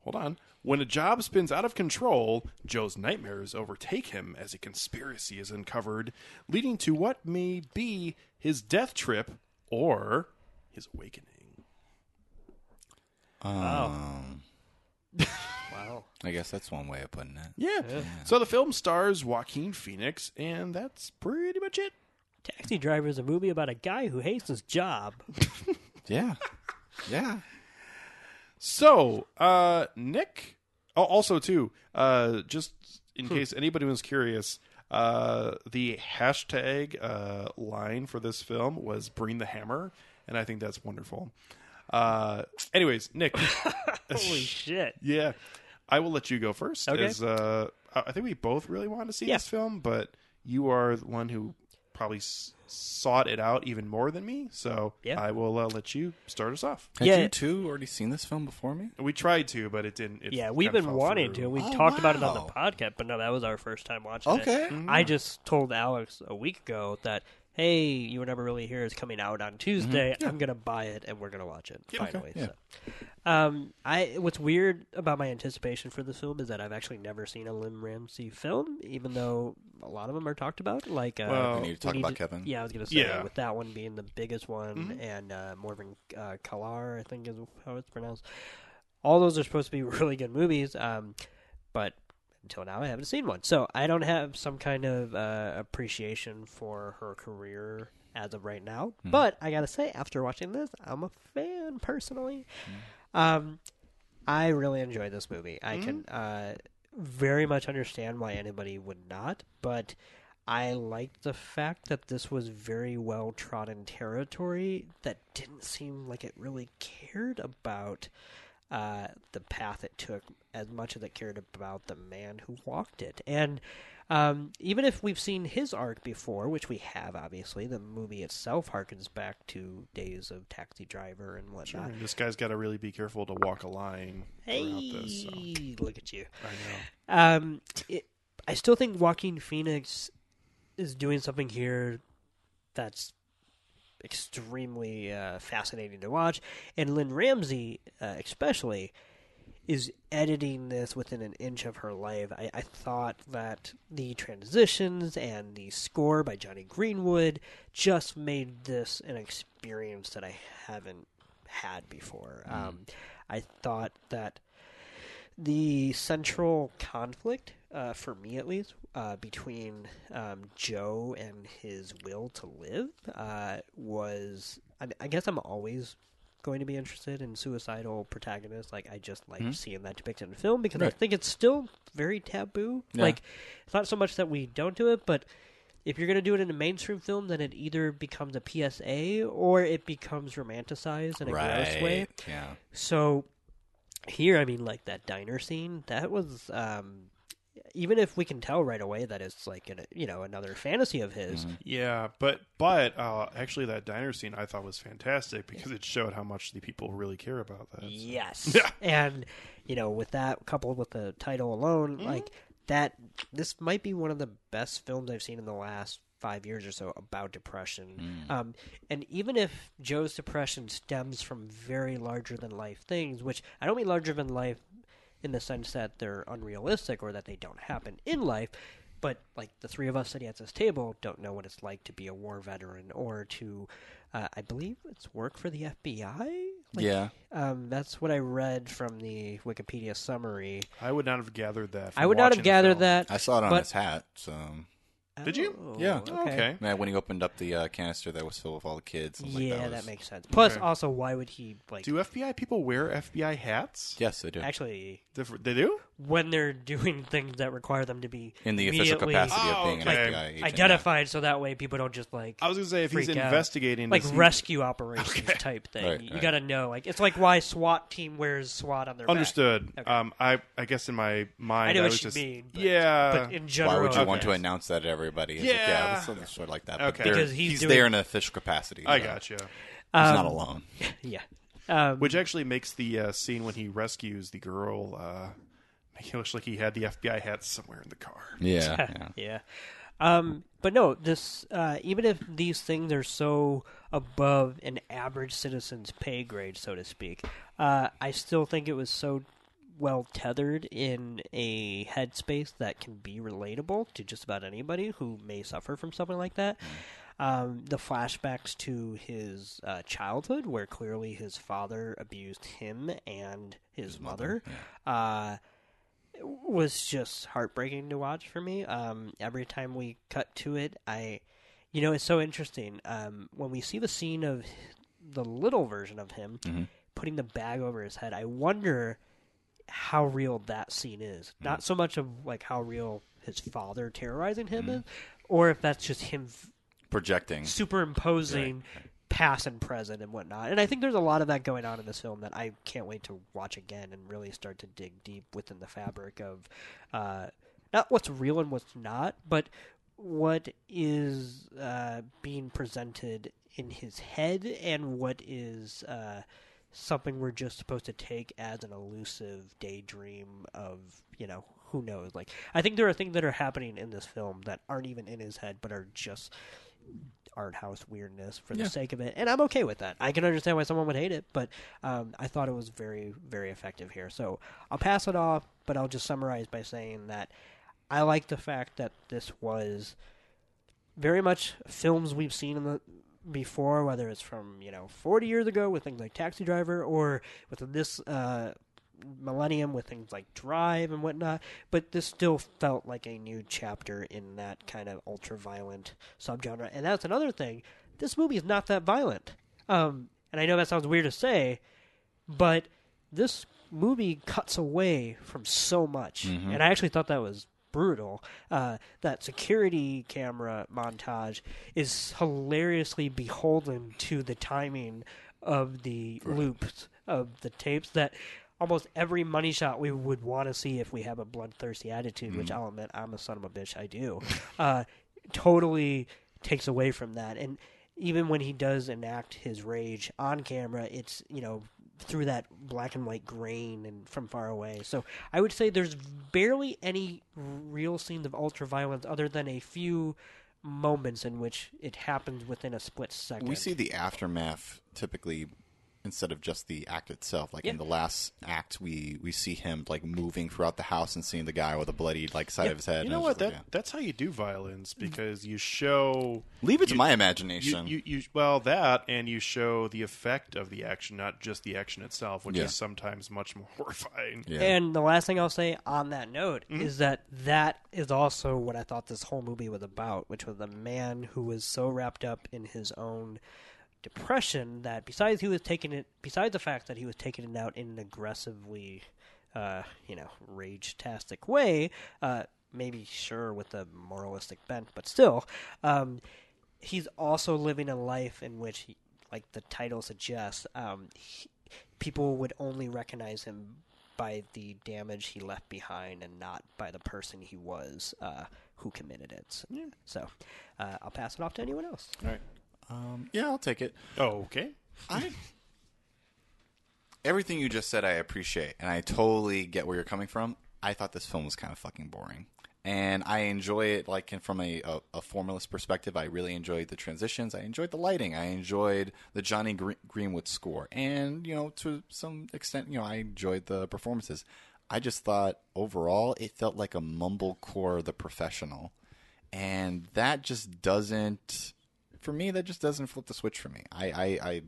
Hold on. When a job spins out of control, Joe's nightmares overtake him as a conspiracy is uncovered, leading to what may be his death trip or his awakening. Um, wow. I guess that's one way of putting it. Yeah. So the film stars Joaquin Phoenix, and that's pretty much it. Taxi Driver is a movie about a guy who hates his job. Yeah. Yeah. So, uh, Nick. Oh, also too, uh, just in case anybody was curious, uh, the hashtag uh, line for this film was "Bring the Hammer," and I think that's wonderful. Uh, anyways, Nick. Holy shit. yeah, I will let you go first. Okay. As, uh, I I think we both really want to see Yeah. this film, but you are the one who probably s- sought it out even more than me. So Yeah. I will uh, let you start us off. Had Yeah. you two already seen this film before me? We tried to, but it didn't. It Yeah, we've kinda been wanting through. to. We Oh, talked about it on the podcast, but no, that was our first time watching Okay. it. Mhm. I just told Alex a week ago that, hey, you were never really here is coming out on Tuesday. I'm gonna buy it and we're gonna watch it finally. yeah. So. Um, I what's weird about my anticipation for this film is that I've actually never seen a Lynne Ramsay film, even though a lot of them are talked about. Like, uh, Well, We need to talk about Kevin. Yeah, I was gonna say Yeah. with that one being the biggest one, Mhm. and uh, Morvern uh, Callar, I think is how it's pronounced. All those are supposed to be really good movies, um, but until now I haven't seen one, so I don't have some kind of uh, appreciation for her career as of right now. But I gotta say, after watching this, I'm a fan personally. Um, I really enjoyed this movie. I can. Uh, very much understand why anybody would not, but I liked the fact that this was very well trodden territory that didn't seem like it really cared about uh, the path it took as much as it cared about the man who walked it. And um, even if we've seen his arc before, which we have, obviously, the movie itself harkens back to days of Taxi Driver and whatnot. Sure, this guy's got to really be careful to walk a line Hey, this. So. look at you. I know. Um, it, I still think Joaquin Phoenix is doing something here that's extremely uh, fascinating to watch, and Lynne Ramsay, uh, especially, is editing this within an inch of her life. I, I thought that the transitions and the score by Jonny Greenwood just made this an experience that I haven't had before. Um, I thought that the central conflict, uh, for me at least, uh, between um, Joe and his will to live uh, was. I, I guess I'm always going to be interested in suicidal protagonists. Like I just like seeing that depicted in film because I think it's still very taboo. Yeah. Like it's not so much that we don't do it, but if you're going to do it in a mainstream film, then it either becomes a PSA or it becomes romanticized in a gross way. Yeah. So here, I mean, like that diner scene, that was um, even if we can tell right away that it's like an, you know another fantasy of his. Yeah, but but uh, actually, that diner scene I thought was fantastic because it showed how much the people really care about that. Yes, Yeah. and you know, with that coupled with the title alone, Mm-hmm. like that, this might be one of the best films I've seen in the last five years or so about depression. Mm. Um, and even if Joe's depression stems from very larger than life things, which I don't mean larger than life in the sense that they're unrealistic or that they don't happen in life. But like the three of us sitting at this table don't know what it's like to be a war veteran or to, uh, I believe it's work for the FBI. Like, yeah. um, that's what I read from the Wikipedia summary. I would not have gathered that. I would not have gathered that. I saw it on but- his hat. So Did you? Oh, Yeah. Okay. man, when he opened up the uh, canister that was filled with all the kids, I was like, Yeah, that, that, was... makes sense. Plus, Okay. also, why would he like Do FBI people wear FBI hats? Yes, they do. actually They do. When they're doing things that require them to be In the official capacity of being okay. an FBI agent. identified, so that way people don't just like I was gonna say if he's Freak out. investigating, like does he- rescue operations type thing. Right, you right. got to know, like it's like why SWAT team wears SWAT on their back. Understood. Okay. Um, I I guess in my mind, I know was what you just mean, but- yeah. But in general, Why would you Okay. want to announce that to everybody? It's like, Yeah. yeah, something sort of like that. But Okay. they're- Because he's he's, doing- there in an official capacity. I so gotcha. He's Um, not alone. Yeah. Um, Which actually makes the uh, scene when he rescues the girl uh, make it look like he had the FBI hat somewhere in the car. Yeah. yeah. yeah. Um, but no, this uh, even if these things are so above an average citizen's pay grade, so to speak, uh, I still think it was so well tethered in a headspace that can be relatable to just about anybody who may suffer from something like that. Um, the flashbacks to his uh, childhood, where clearly his father abused him and his, mother, uh, was just heartbreaking to watch for me. Um, every time we cut to it, I, you know, it's so interesting. Um, when we see the scene of the little version of him putting the bag over his head, I wonder how real that scene is. Not so much of like how real his father terrorizing him is, or if that's just him f- Projecting. superimposing past and present and whatnot. And I think there's a lot of that going on in this film that I can't wait to watch again and really start to dig deep within the fabric of uh, not what's real and what's not, but what is uh, being presented in his head and what is uh, something we're just supposed to take as an elusive daydream of you know who knows like i think there are things that are happening in this film that aren't even in his head but are just art house weirdness for the Yeah. sake of it and i'm okay with that i can understand why someone would hate it but um, i thought it was very very effective here so i'll pass it off but i'll just summarize by saying that i like the fact that this was very much films we've seen in the before, whether it's from you know 40 years ago with things like Taxi Driver, or with this uh, millennium with things like Drive and whatnot. But this still felt like a new chapter in that kind of ultra violent subgenre, and that's another thing. This movie is not that violent, um, and I know that sounds weird to say, but this movie cuts away from so much, and I actually thought that was brutal. Uh, that security camera montage is hilariously beholden to the timing of the loops of the tapes that almost every money shot we would want to see if we have a bloodthirsty attitude, which I'll admit I'm a son of a bitch, I do. uh, totally takes away from that, and even when he does enact his rage on camera, it's you know through that black and white grain and from far away. So I would say there's barely any real scenes of ultra violence other than a few moments in which it happens within a split second. We see the aftermath typically instead of just the act itself. Like in the last act, we we see him like moving throughout the house and seeing the guy with a bloody like side Yeah. of his head. You know what? just That like, that's how you do violence because you show leave it to my imagination. you, you well that and you show the effect of the action, not just the action itself, which Yeah. is sometimes much more horrifying. yeah. And the last thing I'll say on that note Mm-hmm. is that that is also what I thought this whole movie was about, which was a man who was so wrapped up in his own depression that besides he was taking it, besides the fact that he was taking it out in an aggressively, uh, you know, rage-tastic way, uh, maybe sure with a moralistic bent, but still, um, he's also living a life in which, he, like the title suggests, um, he, people would only recognize him by the damage he left behind and not by the person he was uh, who committed it. Yeah. So uh, I'll pass it off to anyone else. All right. Um, yeah, I'll take it. Oh, okay. I everything you just said, I appreciate, and I totally get where you're coming from. I thought this film was kind of fucking boring, and I enjoy it like from a, a, a formalist perspective. I really enjoyed the transitions. I enjoyed the lighting. I enjoyed the Jonny Gre- Greenwood score, and you know, to some extent, you know, I enjoyed the performances. I just thought overall it felt like a mumblecore The Professional, and that just doesn't. For me, that just doesn't flip the switch for me. I, I, I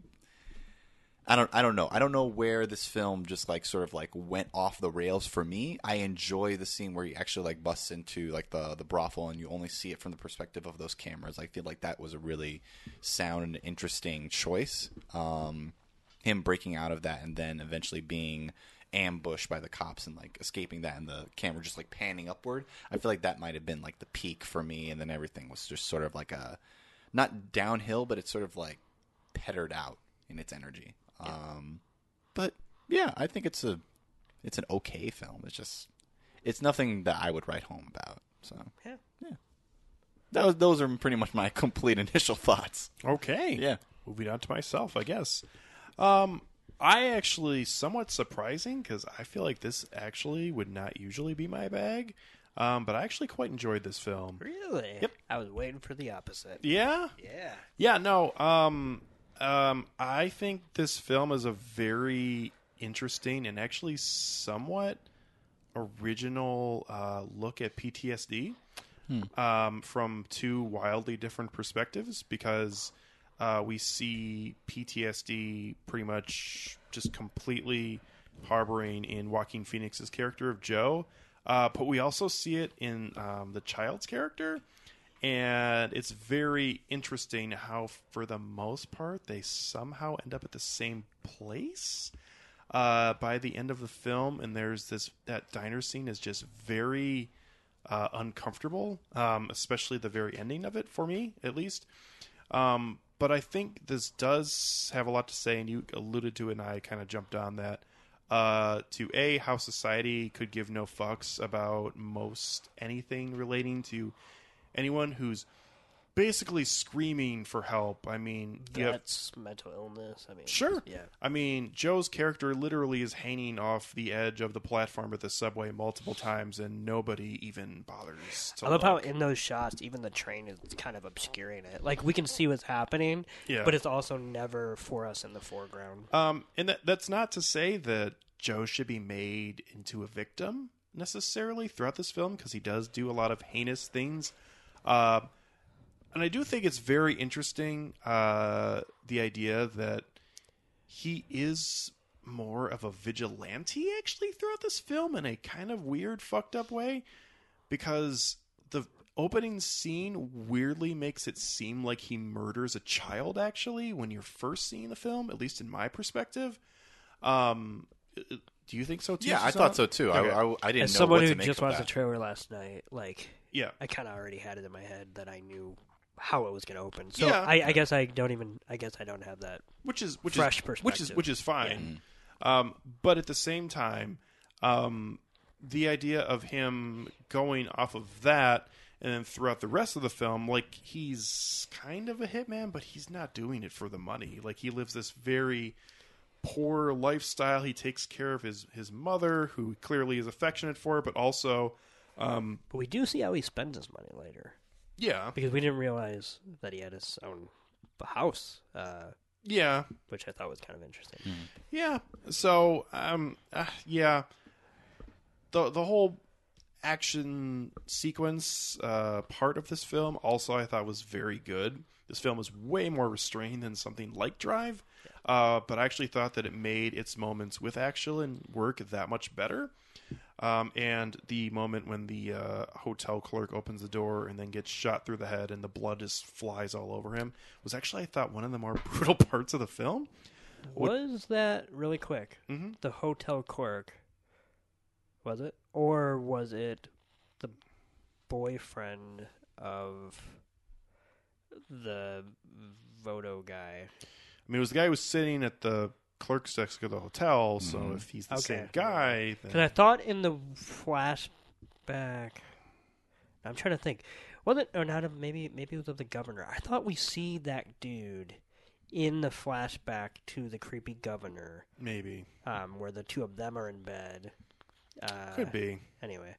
I don't I don't know. I don't know where this film just like sort of like went off the rails for me. I enjoy the scene where he actually like busts into like the the brothel and you only see it from the perspective of those cameras. I feel like that was a really sound and interesting choice. Um him breaking out of that and then eventually being ambushed by the cops and like escaping that and the camera just like panning upward. I feel like that might have been like the peak for me and then everything was just sort of like a not downhill but it's sort of like petered out in its energy. Um, but yeah, I think it's a it's an okay film. It's just it's nothing that I would write home about. So Yeah. yeah, that was those are pretty much my complete initial thoughts. Okay. Yeah. Moving on to myself, I guess. Um, I actually somewhat surprising because I feel like this actually would not usually be my bag. Um, but I actually quite enjoyed this film. Really? Yep. I was waiting for the opposite. Yeah. Yeah. Yeah, no. Um, um, I think this film is a very interesting and actually somewhat original uh, look at PTSD um, from two wildly different perspectives because uh, we see PTSD pretty much just completely harboring in Joaquin Phoenix's character of Joe, uh, but we also see it in um, the child's character and it's very interesting how for the most part they somehow end up at the same place. Uh, by the end of the film and there's this that diner scene is just very uh, uncomfortable um, especially the very ending of it for me at least. Um, but i think this does have a lot to say and you alluded to it and i kind of jumped on that uh, to a how society could give no fucks about most anything relating to anyone who's basically screaming for help. I mean, you have- That's mental illness. I mean, sure. Yeah. I mean, Joe's character literally is hanging off the edge of the platform at the subway multiple times, and nobody even bothers to I love how in those shots, even the train is kind of obscuring it. Like we can see what's happening, Yeah. but it's also never for us in the foreground. Um, and that, that's not to say that Joe should be made into a victim necessarily throughout this film because he does do a lot of heinous things. Uh, and I do think it's very interesting uh, the idea that he is more of a vigilante actually throughout this film in a kind of weird, fucked up way because the opening scene weirdly makes it seem like he murders a child actually when you're first seeing the film at least in my perspective um Do you think so too? Yeah, I thought so too. Okay. I, I, I didn't As know someone what who to make just watched that. the trailer last night, like Yeah. I kind of already had it in my head that I knew how it was going to open. So Yeah. I, I guess I don't even. I guess I don't have that. which is which Fresh is which is which is fine. Um, but at the same time, um, the idea of him going off of that and then throughout the rest of the film, like he's kind of a hitman, but he's not doing it for the money. Like he lives this very poor lifestyle. He takes care of his his mother, who clearly is affectionate for, but also, um, But we do see how he spends his money later yeah, because we didn't realize that he had his own house, uh, yeah, which I thought was kind of interesting. Yeah. So, um, uh, yeah, the the whole action sequence uh, part of this film also I thought was very good. This film was way more restrained than something like Drive, uh, but I actually thought that it made its moments with action work that much better. Um, and the moment when the uh, hotel clerk opens the door and then gets shot through the head and the blood just flies all over him was actually I thought one of the more brutal parts of the film. Was that really quick? Mhm. The hotel clerk. Was it, or was it the boyfriend of the Votto guy? I mean, it was the guy who was sitting at the clerk's desk of the hotel. So if he's the Okay. same guy, Because then I thought in the flashback, I'm trying to think. Was it or not? Of maybe maybe it was of the governor. I thought we see that dude in the flashback to the creepy governor, maybe um, where the two of them are in bed. Uh, could be. Anyway,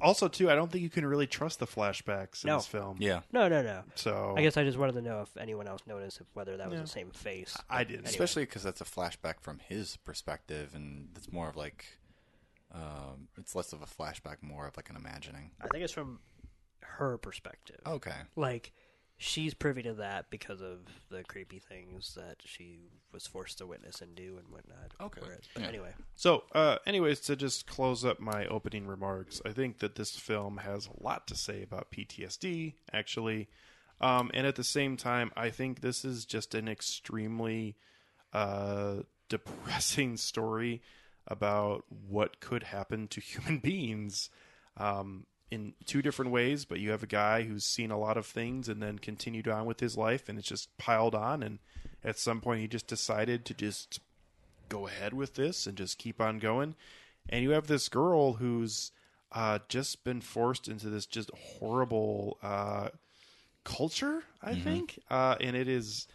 Also, too, I don't think you can really trust the flashbacks in No. this film. Yeah. no, no, no. So I guess I just wanted to know if anyone else noticed if whether that was Yeah. the same face. I didn't. Anyway. Especially because that's a flashback from his perspective, and it's more of like, um, it's less of a flashback, more of like an imagining. I think it's from her perspective. Okay. like she's privy to that because of the creepy things that she was forced to witness and do and whatnot. Okay. But Yeah. anyway, So, uh, anyways, to just close up my opening remarks, I think that this film has a lot to say about PTSD, actually. Um, and at the same time, I think this is just an extremely uh, depressing story about what could happen to human beings um, in two different ways. But you have a guy who's seen a lot of things and then continued on with his life, and it's just piled on. And at some point, he just decided to just go ahead with this and just keep on going. And you have this girl who's uh, just been forced into this just horrible uh, culture, I think, uh, and it is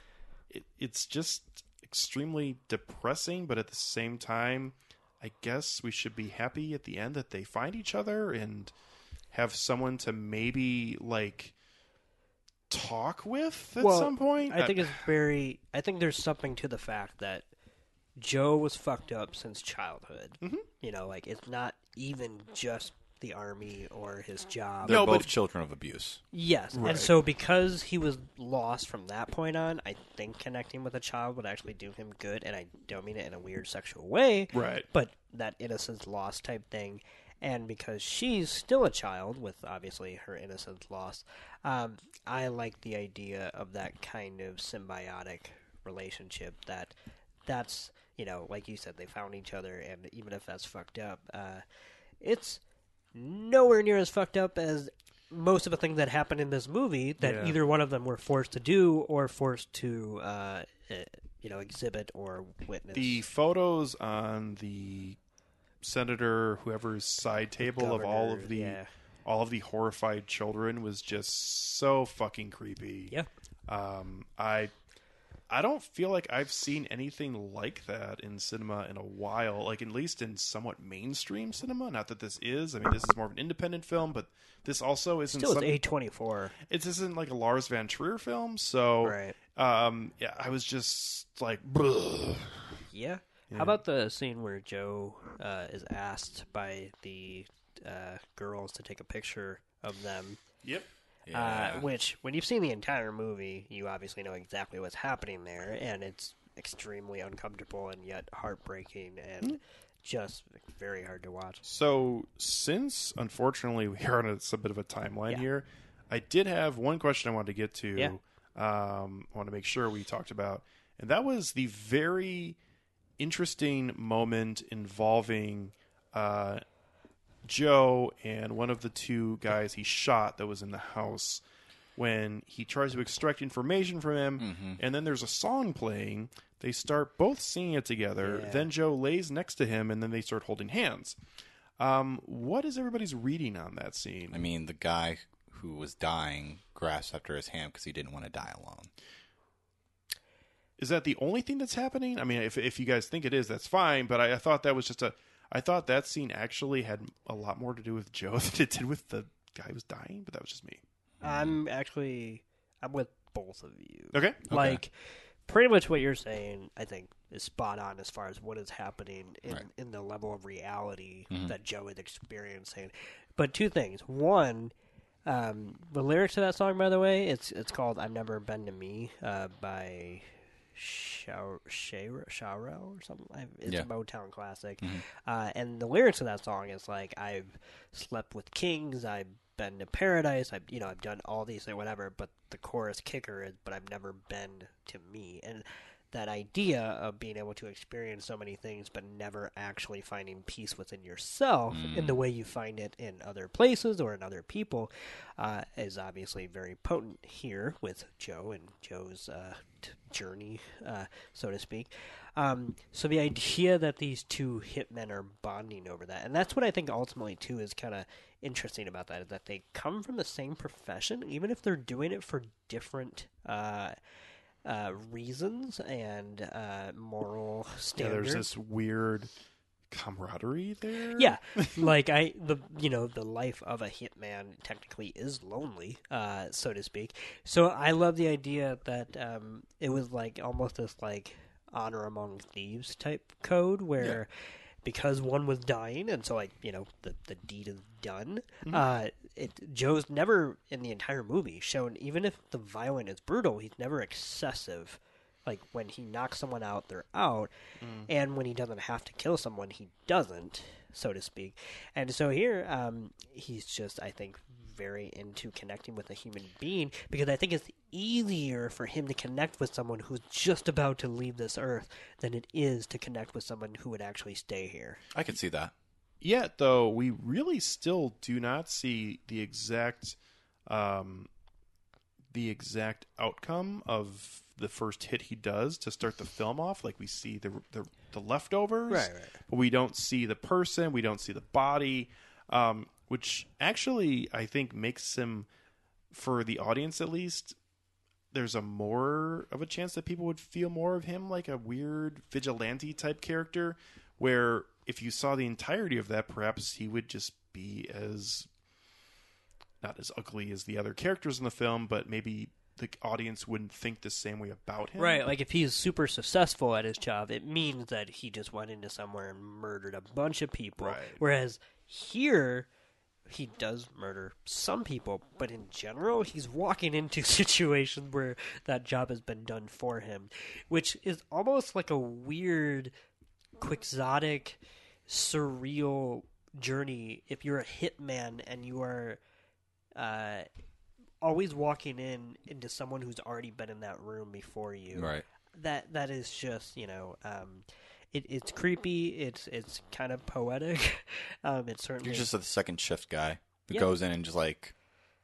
it, it's just extremely depressing. But at the same time, I guess we should be happy at the end that they find each other and have someone to maybe like talk with at Well, some point. I think it's very. I think there's something to the fact that Joe was fucked up since childhood. Mm-hmm. You know, like it's not even just the army or his job. They're No, both but- children of abuse. Yes, Right. and so because he was lost from that point on, I think connecting with a child would actually do him good, and I don't mean it in a weird sexual way, Right. But that innocence lost type thing, and because she's still a child with obviously her innocence lost, um, I like the idea of that kind of symbiotic relationship. That that's you know, like you said, they found each other, and even if that's fucked up, uh, it's nowhere near as fucked up as most of the things that happen in this movie that Yeah. either one of them were forced to do or forced to, uh, uh, you know, exhibit or witness. the photos on the senator whoever's side table of all of the yeah. all of the horrified children was just so fucking creepy. Yeah. Um, I I don't feel like I've seen anything like that in cinema in a while. Like at least in somewhat mainstream cinema. Not that this is. I mean, this is more of an independent film, but this also isn't. Still, A twenty four. it isn't like a Lars von Trier film. So, Right. um, yeah, I was just like, "Bleh." Yeah. How about the scene where Joe uh, is asked by the uh, girls to take a picture of them? yep. Yeah. Uh, which, when you've seen the entire movie, you obviously know exactly what's happening there, and it's extremely uncomfortable and yet heartbreaking and just very hard to watch. So, since unfortunately we are on a, a bit of a timeline Yeah. here, I did have one question I wanted to get to. Yeah. Um, I want to make sure we talked about, and that was the very interesting moment involving uh, Joe and one of the two guys he shot that was in the house when he tries to extract information from him, Mm-hmm. and then there's a song playing. They start both singing it together. Yeah. Then Joe lays next to him, and then they start holding hands. Um, what is everybody's reading on that scene? I mean, the guy who was dying grasped after his hand because he didn't want to die alone. Is that the only thing that's happening? I mean, if if you guys think it is, that's fine. But I, I thought that was just a. I thought that scene actually had a lot more to do with Joe than it did with the guy who was dying. But that was just me. I'm actually I'm with both of you. Okay. Like pretty much what you're saying, I think, is spot on as far as what is happening in, Right. in the level of reality Mhm. that Joe is experiencing. But two things. One, um, the lyrics to that song, by the way, it's it's called "I've Never Been to Me" uh, by Shao Shao or something. It's Yeah. a Motown classic, Mhm. uh, and the lyrics of that song is like, "I've slept with kings, I've been to paradise, I've you know I've done all these things, whatever." But the chorus kicker is, "But I've never been to me," and that idea of being able to experience so many things but never actually finding peace within yourself in the way you find it in other places or in other people uh, is obviously very potent here with Joe and Joe's uh, t- journey, uh, so to speak. Um, so the idea that these two hitmen are bonding over that, and that's what I think ultimately too is kind of interesting about that, is that they come from the same profession, even if they're doing it for different. Uh, reasons and uh, moral Yeah, there's this weird camaraderie there. Yeah, like I the you know the life of a hitman technically is lonely, uh, so to speak. So I love the idea that um, it was like almost this like honor among thieves type code where. Because one was dying, and so like you know the the deed is done. Uh, it Joe's never in the entire movie shown, even if the violent is brutal, he's never excessive. Like when he knocks someone out, they're out, and when he doesn't have to kill someone, he doesn't, so to speak. And so here, um, he's just, I think, very into connecting with a human being because I think it's easier for him to connect with someone who's just about to leave this earth than it is to connect with someone who would actually stay here. I can see that. Yet, though, we really still do not see the exact, um, the exact outcome of the first hit he does to start the film off. Like we see the the, the leftovers, Right, right. but we don't see the person. We don't see the body, um, which actually I think makes him, for the audience at least, there's a more of a chance that people would feel more of him like a weird vigilante type character where if you saw the entirety of that perhaps he would just be as not as ugly as the other characters in the film but maybe the audience wouldn't think the same way about him Right, like if he's super successful at his job, it means that he just went into somewhere and murdered a bunch of people. Right. Whereas here, he does murder some people, but in general, he's walking into situations where that job has been done for him, which is almost like a weird, quixotic, surreal journey if you're a hitman and you are. Uh, always walking in into someone who's already been in that room before you. Right. That that is just you know, um, it, it's creepy. It's it's kind of poetic. um, it's certainly You're just a second shift guy who Yeah. goes in and just like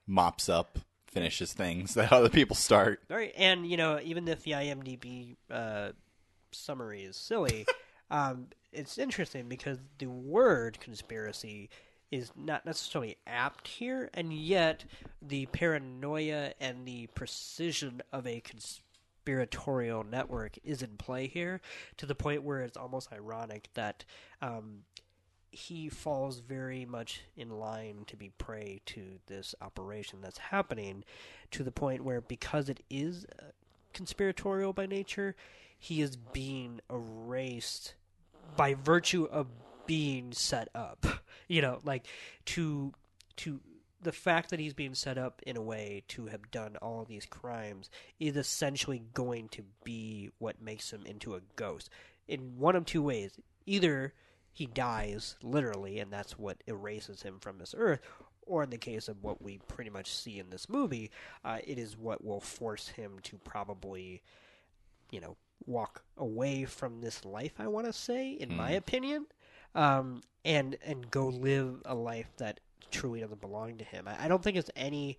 mops up, finishes things that other people start. Right, and you know, even if the IMDb uh, summary is silly, um, it's interesting because the word conspiracy is not necessarily apt here, and yet the paranoia and the precision of a conspiratorial network is in play here to the point where it's almost ironic that um, he falls very much in line to be prey to this operation that's happening to the point where because it is uh, conspiratorial by nature he is being erased by virtue of being set up. You know like to to the fact that he's being set up in a way to have done all these crimes is essentially going to be what makes him into a ghost in one of two ways either he dies literally and that's what erases him from this earth or in the case of what we pretty much see in this movie uh, it is what will force him to probably you know walk away from this life. I want to say, in Hmm. my opinion, um, and and go live a life that truly doesn't belong to him. I, I don't think it's any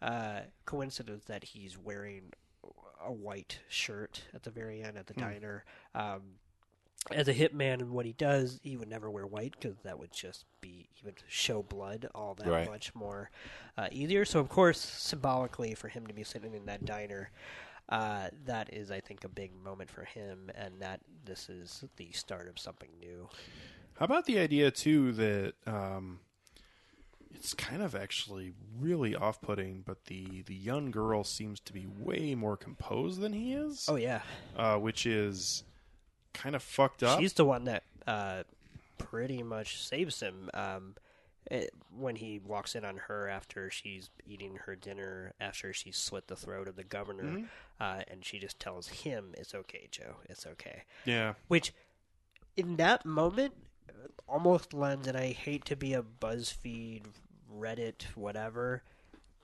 uh, coincidence that he's wearing a white shirt at the very end at the Hmm. diner. Um, as a hitman and what he does, he would never wear white because that would just be he would show blood all that Right. much more uh, easier. So of course, symbolically, for him to be sitting in that diner, uh, that is, I think, a big moment for him, and that this is the start of something new. How about the idea too that um, it's kind of actually really off-putting, but the the young girl seems to be way more composed than he is, Oh yeah, uh, which is kind of fucked up. she's the one that uh, pretty much saves him. Um, it, when he walks in on her after she's eating her dinner, after she slit the throat of the governor, Mm-hmm. uh, and she just tells him, "It's okay, Joe. It's okay." yeah, which in that moment almost lens, and i hate to be a buzzfeed reddit whatever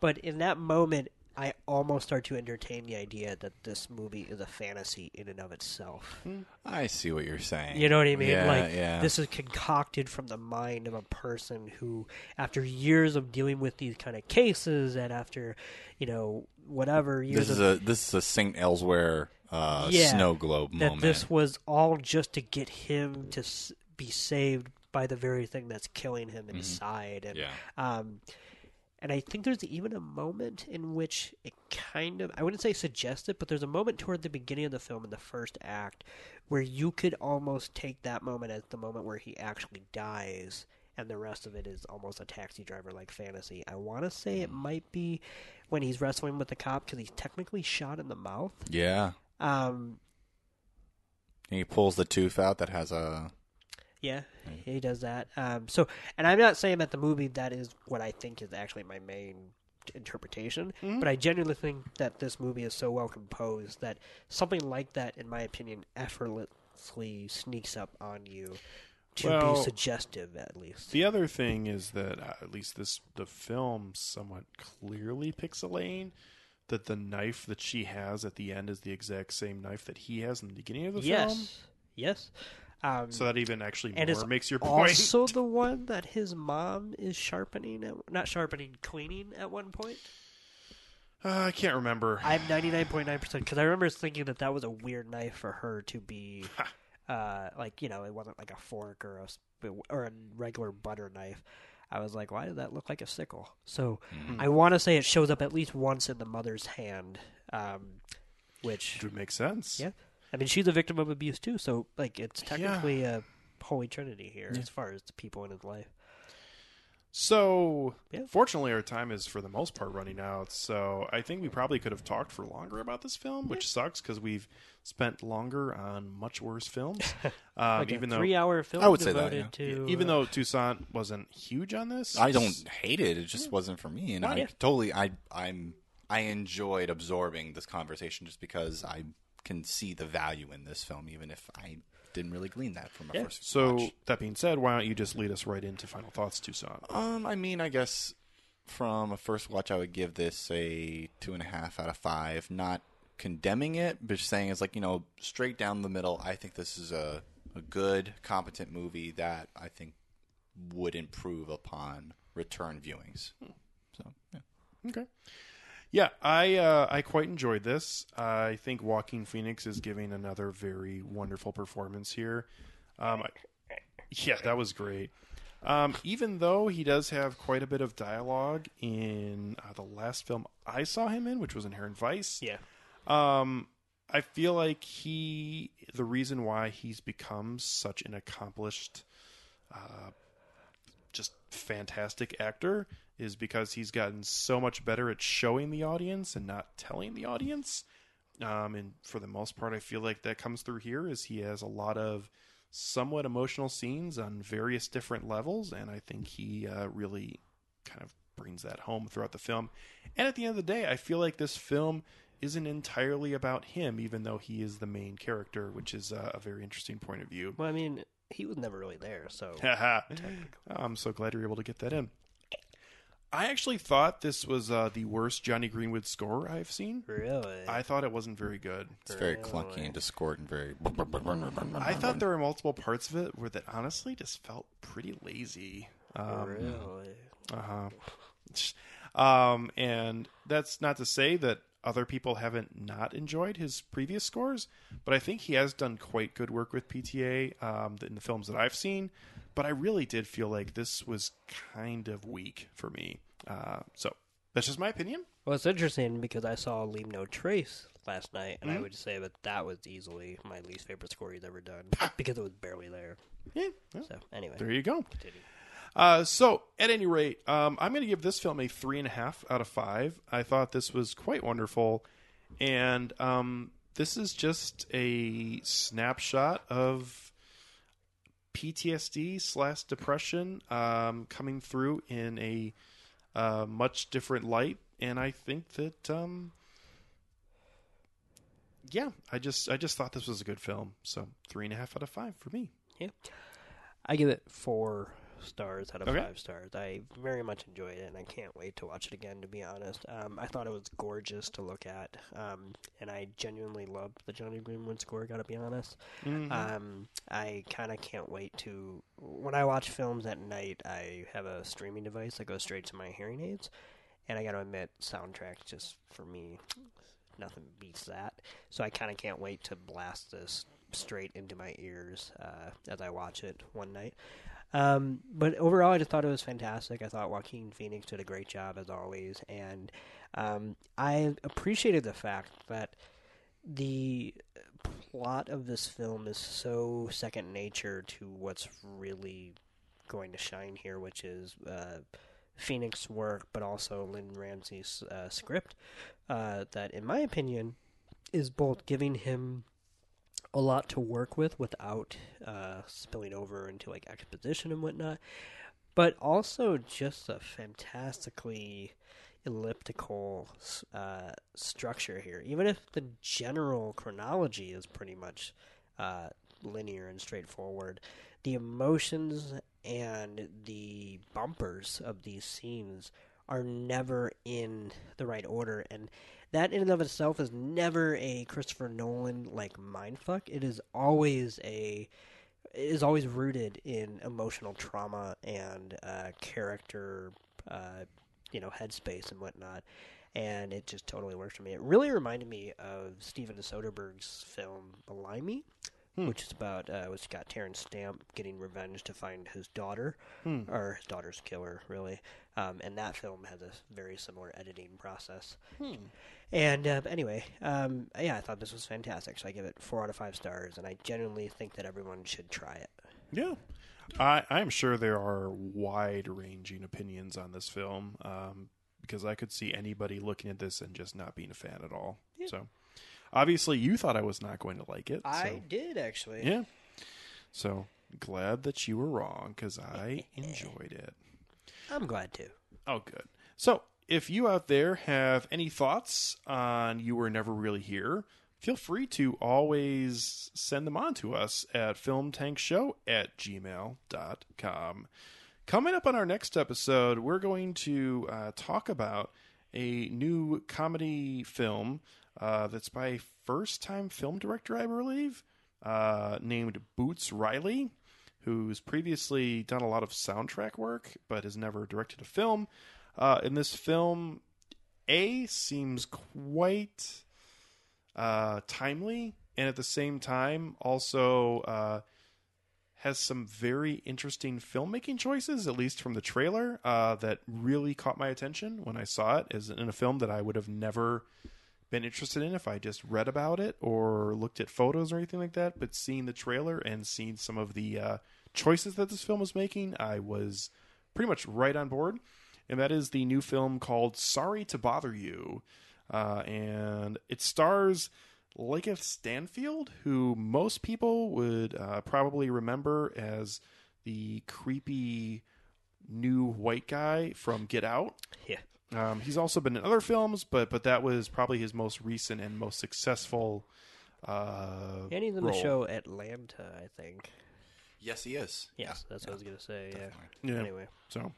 but in that moment i almost start to entertain the idea that this movie is a fantasy in and of itself I see what you're saying. you know what i mean Yeah, like yeah. this is concocted from the mind of a person who after years of dealing with these kind of cases and after you know whatever years This of is a this is a Saint Elsewhere uh, Yeah, snow globe that moment. this was all just to get him to be saved by the very thing that's killing him inside and Yeah. um and I think there's even a moment in which it kind of I wouldn't say suggested, but there's a moment toward the beginning of the film in the first act where you could almost take that moment as the moment where he actually dies and the rest of it is almost a taxi driver like fantasy. I want to say it might be when he's wrestling with the cop because he's technically shot in the mouth. Yeah. Um, And he pulls the tooth out that has a. Yeah, he does that. Um, so, and I'm not saying that the movie that is what I think is actually my main interpretation, but I genuinely think that this movie is so well composed that something like that, in my opinion, effortlessly sneaks up on you to Well, be suggestive, at least. The other thing is that uh, at least this the film somewhat clearly picks a that the knife that she has at the end is the exact same knife that he has in the beginning of the yes, film. Yes. Yes. Um, So that even actually and more makes your point. also the one that his mom is sharpening, at, not sharpening, cleaning at one point. Uh, I can't remember. I'm 99.9% because I remember thinking that that was a weird knife for her to be, uh, like you know, it wasn't like a fork or a or a regular butter knife. I was like, why does that look like a sickle? So Mm-hmm. I want to say it shows up at least once in the mother's hand, um, which Which would make sense. yeah, I mean she's a victim of abuse too. So like it's technically a holy trinity here as far as the people in his life. So, Yeah. fortunately, our time is for the most part running out. So, I think we probably could have talked for longer about this film, which sucks because we've spent longer on much worse films. Um, Like even a though, three-hour film I would say that, devoted to even uh, though Toussaint wasn't huge on this, I don't hate it. It just wasn't for me, and I Yeah. totally I I'm I enjoyed absorbing this conversation just because I can see the value in this film, even if I didn't really glean that from my Yeah. first So watch. that being said, why don't you just lead us right into final thoughts, Tucson? Um, I mean, I guess from a first watch, I would give this a two and a half out of five. Not condemning it, but just saying it's like you know straight down the middle. I think this is a a good, competent movie that I think would improve upon return viewings. So yeah. Okay. Yeah, I uh, I quite enjoyed this. I think Joaquin Phoenix is giving another very wonderful performance here. Um, I- yeah, that was great. Um, even though he does have quite a bit of dialogue in uh, the last film I saw him in, which was Inherent Vice, yeah. um, I feel like he, the reason why he's become such an accomplished, uh, just fantastic actor is because he's gotten so much better at showing the audience and not telling the audience. Um, and for the most part, I feel like that comes through here is he has a lot of somewhat emotional scenes on various different levels, and I think he uh, really kind of brings that home throughout the film. And at the end of the day, I feel like this film isn't entirely about him, even though he is the main character, which is uh, a very interesting point of view. Well, I mean, he was never really there, so I'm so glad you're able to get that in. I actually thought this was uh, the worst Jonny Greenwood score I've seen. Really? I thought it wasn't very good. It's very clunky and discordant. Very. I thought there were multiple parts of it where that honestly just felt pretty lazy. Um, really? uh-huh. Um, and that's not to say that other people haven't not enjoyed his previous scores, but I think he has done quite good work with PTA um, in the films that I've seen. But I really did feel like this was kind of weak for me. Uh, so that's just my opinion. Well, it's interesting because I saw Leave No Trace last night, and I would say that that was easily my least favorite score he's ever done because it was barely there. Yeah, well, So anyway, there you go. continue. Uh, so, at any rate, um, I'm going to give this film a three and a half out of five. I thought this was quite wonderful, and um, this is just a snapshot of PTSD slash depression um, coming through in a uh, much different light. And I think that, um, yeah, I just I just thought this was a good film. So three and a half out of five for me. Yeah, I give it four stars out of Okay. five stars. I very much enjoyed it, and I can't wait to watch it again. To be honest, um, I thought it was gorgeous to look at, um, and I genuinely loved the Jonny Greenwood score. Got to be honest. Um, I kind of can't wait to. When I watch films at night, I have a streaming device that goes straight to my hearing aids, and I got to admit, soundtrack just for me, nothing beats that. So I kind of can't wait to blast this straight into my ears uh, as I watch it one night. Um, but overall, I just thought it was fantastic. I thought Joaquin Phoenix did a great job as always, and um, I appreciated the fact that the plot of this film is so second nature to what's really going to shine here, which is uh, Phoenix work, but also Lynne Ramsay's uh, script. Uh, that, in my opinion, is both giving him a lot to work with without uh, spilling over into like exposition and whatnot, but also just a fantastically elliptical uh, structure here. Even if the general chronology is pretty much uh, linear and straightforward, the emotions and the bumpers of these scenes are never in the right order and that in and of itself is never a Christopher Nolan like mindfuck. It is always a it is always rooted in emotional trauma and uh, character, uh, you know, headspace and whatnot. And it just totally works for me. It really reminded me of Steven Soderbergh's film Blimey, which is about uh, which got Terence Stamp getting revenge to find his daughter or his daughter's killer, really. Um, and that film has a very similar editing process. And uh, anyway, um, yeah, I thought this was fantastic. So I give it four out of five stars, and I genuinely think that everyone should try it. Yeah. I, I'm sure there are wide ranging opinions on this film um, because I could see anybody looking at this and just not being a fan at all. So, obviously, you thought I was not going to like it. so- did actually. yeah. So, glad that you were wrong because I enjoyed it. I'm glad to. Oh, good. So, if you out there have any thoughts on You Were Never Really Here, feel free to always send them on to us at filmtankshow at gmail.com. Coming up on our next episode, we're going to uh, talk about a new comedy film uh, that's by first time film director, I believe, uh, named Boots Riley, who's previously done a lot of soundtrack work but has never directed a film. Uh, in this film, A seems quite uh, timely and at the same time also uh, has some very interesting filmmaking choices, at least from the trailer, uh, that really caught my attention when I saw it as in a film that I would have never been interested in if I just read about it or looked at photos or anything like that. But seeing the trailer and seeing some of the uh, choices that this film was making, I was pretty much right on board. And that is the new film called Sorry to Bother You. Uh, and it stars Lakeith Stanfield, who most people would uh, probably remember as the creepy new white guy from Get Out. Yeah. Um, he's also been in other films, but but that was probably his most recent and most successful. Uh, And he's in role. the show Atlanta, I think. Yes, he is. Yes, that's what I was gonna say. definitely. Yeah. Yeah. Anyway, So,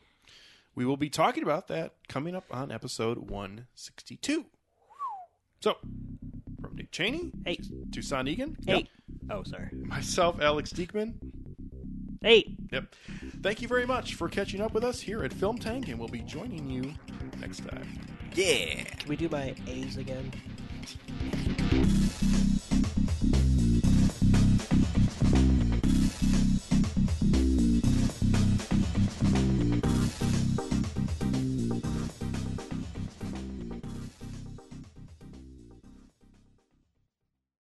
We will be talking about that coming up on episode 162. So, from Nick Cheney Hey. to Son Egan, Eight. Oh, sorry. myself, Alex Diekman. Hey. Yep. Thank you very much for catching up with us here at Film Tank, and we'll be joining you next time. Yeah. Can we do my A's again?